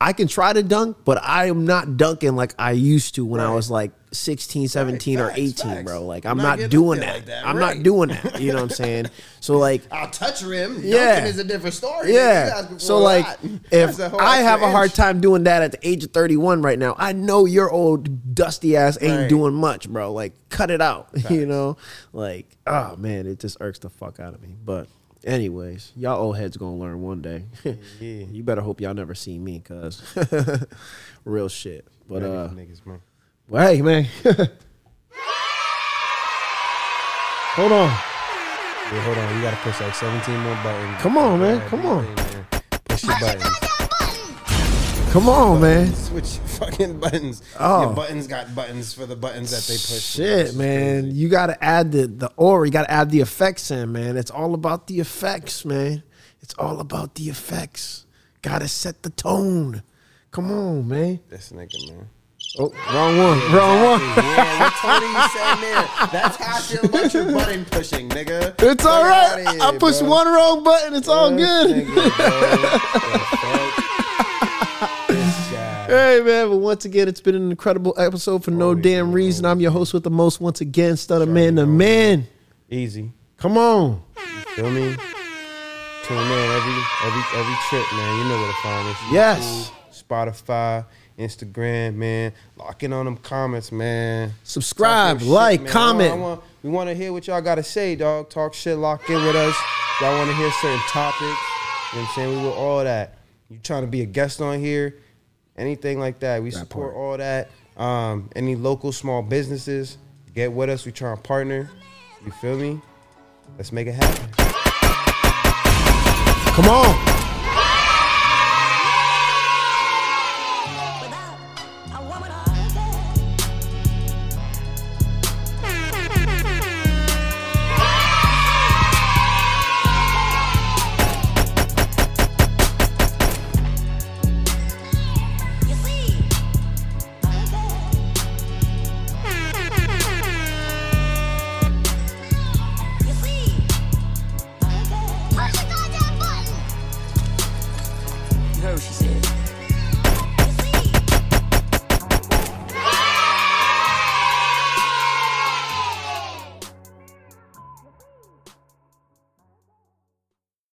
I can try to dunk, but I am not dunking like I used to when I was like 16, 17, or facts, 18, facts. bro. Like I'm not doing that. like that, I'm right. not doing that. You know what I'm saying? So like I'll touch rim. Yeah. Dunking is a different story. yeah. So like, if That's a whole I have extra a hard time doing that at the age of 31 right now, I know your old dusty ass ain't Right. doing much, bro. Like, cut it out. You know, like, oh man, it just irks the fuck out of me. But anyways, y'all old heads gonna learn one day. Yeah. you better hope y'all never see me, cause real shit. But Ready uh, niggas, man. well, hey man, hold on. Yeah, hold on. You gotta push like 17 more buttons. Come on, man. Come on. Push your buttons. Come on, man. Switch your fucking buttons. Oh. Your buttons got buttons for the buttons that they push. Shit, man. You gotta add the the aura, you gotta add the effects in, man. It's all about the effects, man. It's all about the effects. Gotta set the tone. Come on, man. This nigga, man. Oh, wrong one. Wrong one. Yeah, what Tony you saying there? That's how I feel about your button pushing, nigga. It's all Fuck right. here, I pushed one wrong button. It's all good. nigga, Hey man, but once again, it's been an incredible episode for no oh, damn been, reason. I'm your host with the most. Once again, Sorry, Man, the man. Easy. Come on. Feel me? Tune in every every every trip, man. You know where to find us. Yes. Spotify, Instagram, man. Lock in on them comments, man. Subscribe, your like, man. comment. I want, we want to hear what y'all got to say, dog. Talk shit, lock in with us. Y'all want to hear certain topics. You know what I'm saying? We will all that. You trying to be a guest on here, anything like that. We support part. all that. Um, any local small businesses, get with us. We try to partner. You feel me? Let's make it happen. Come on.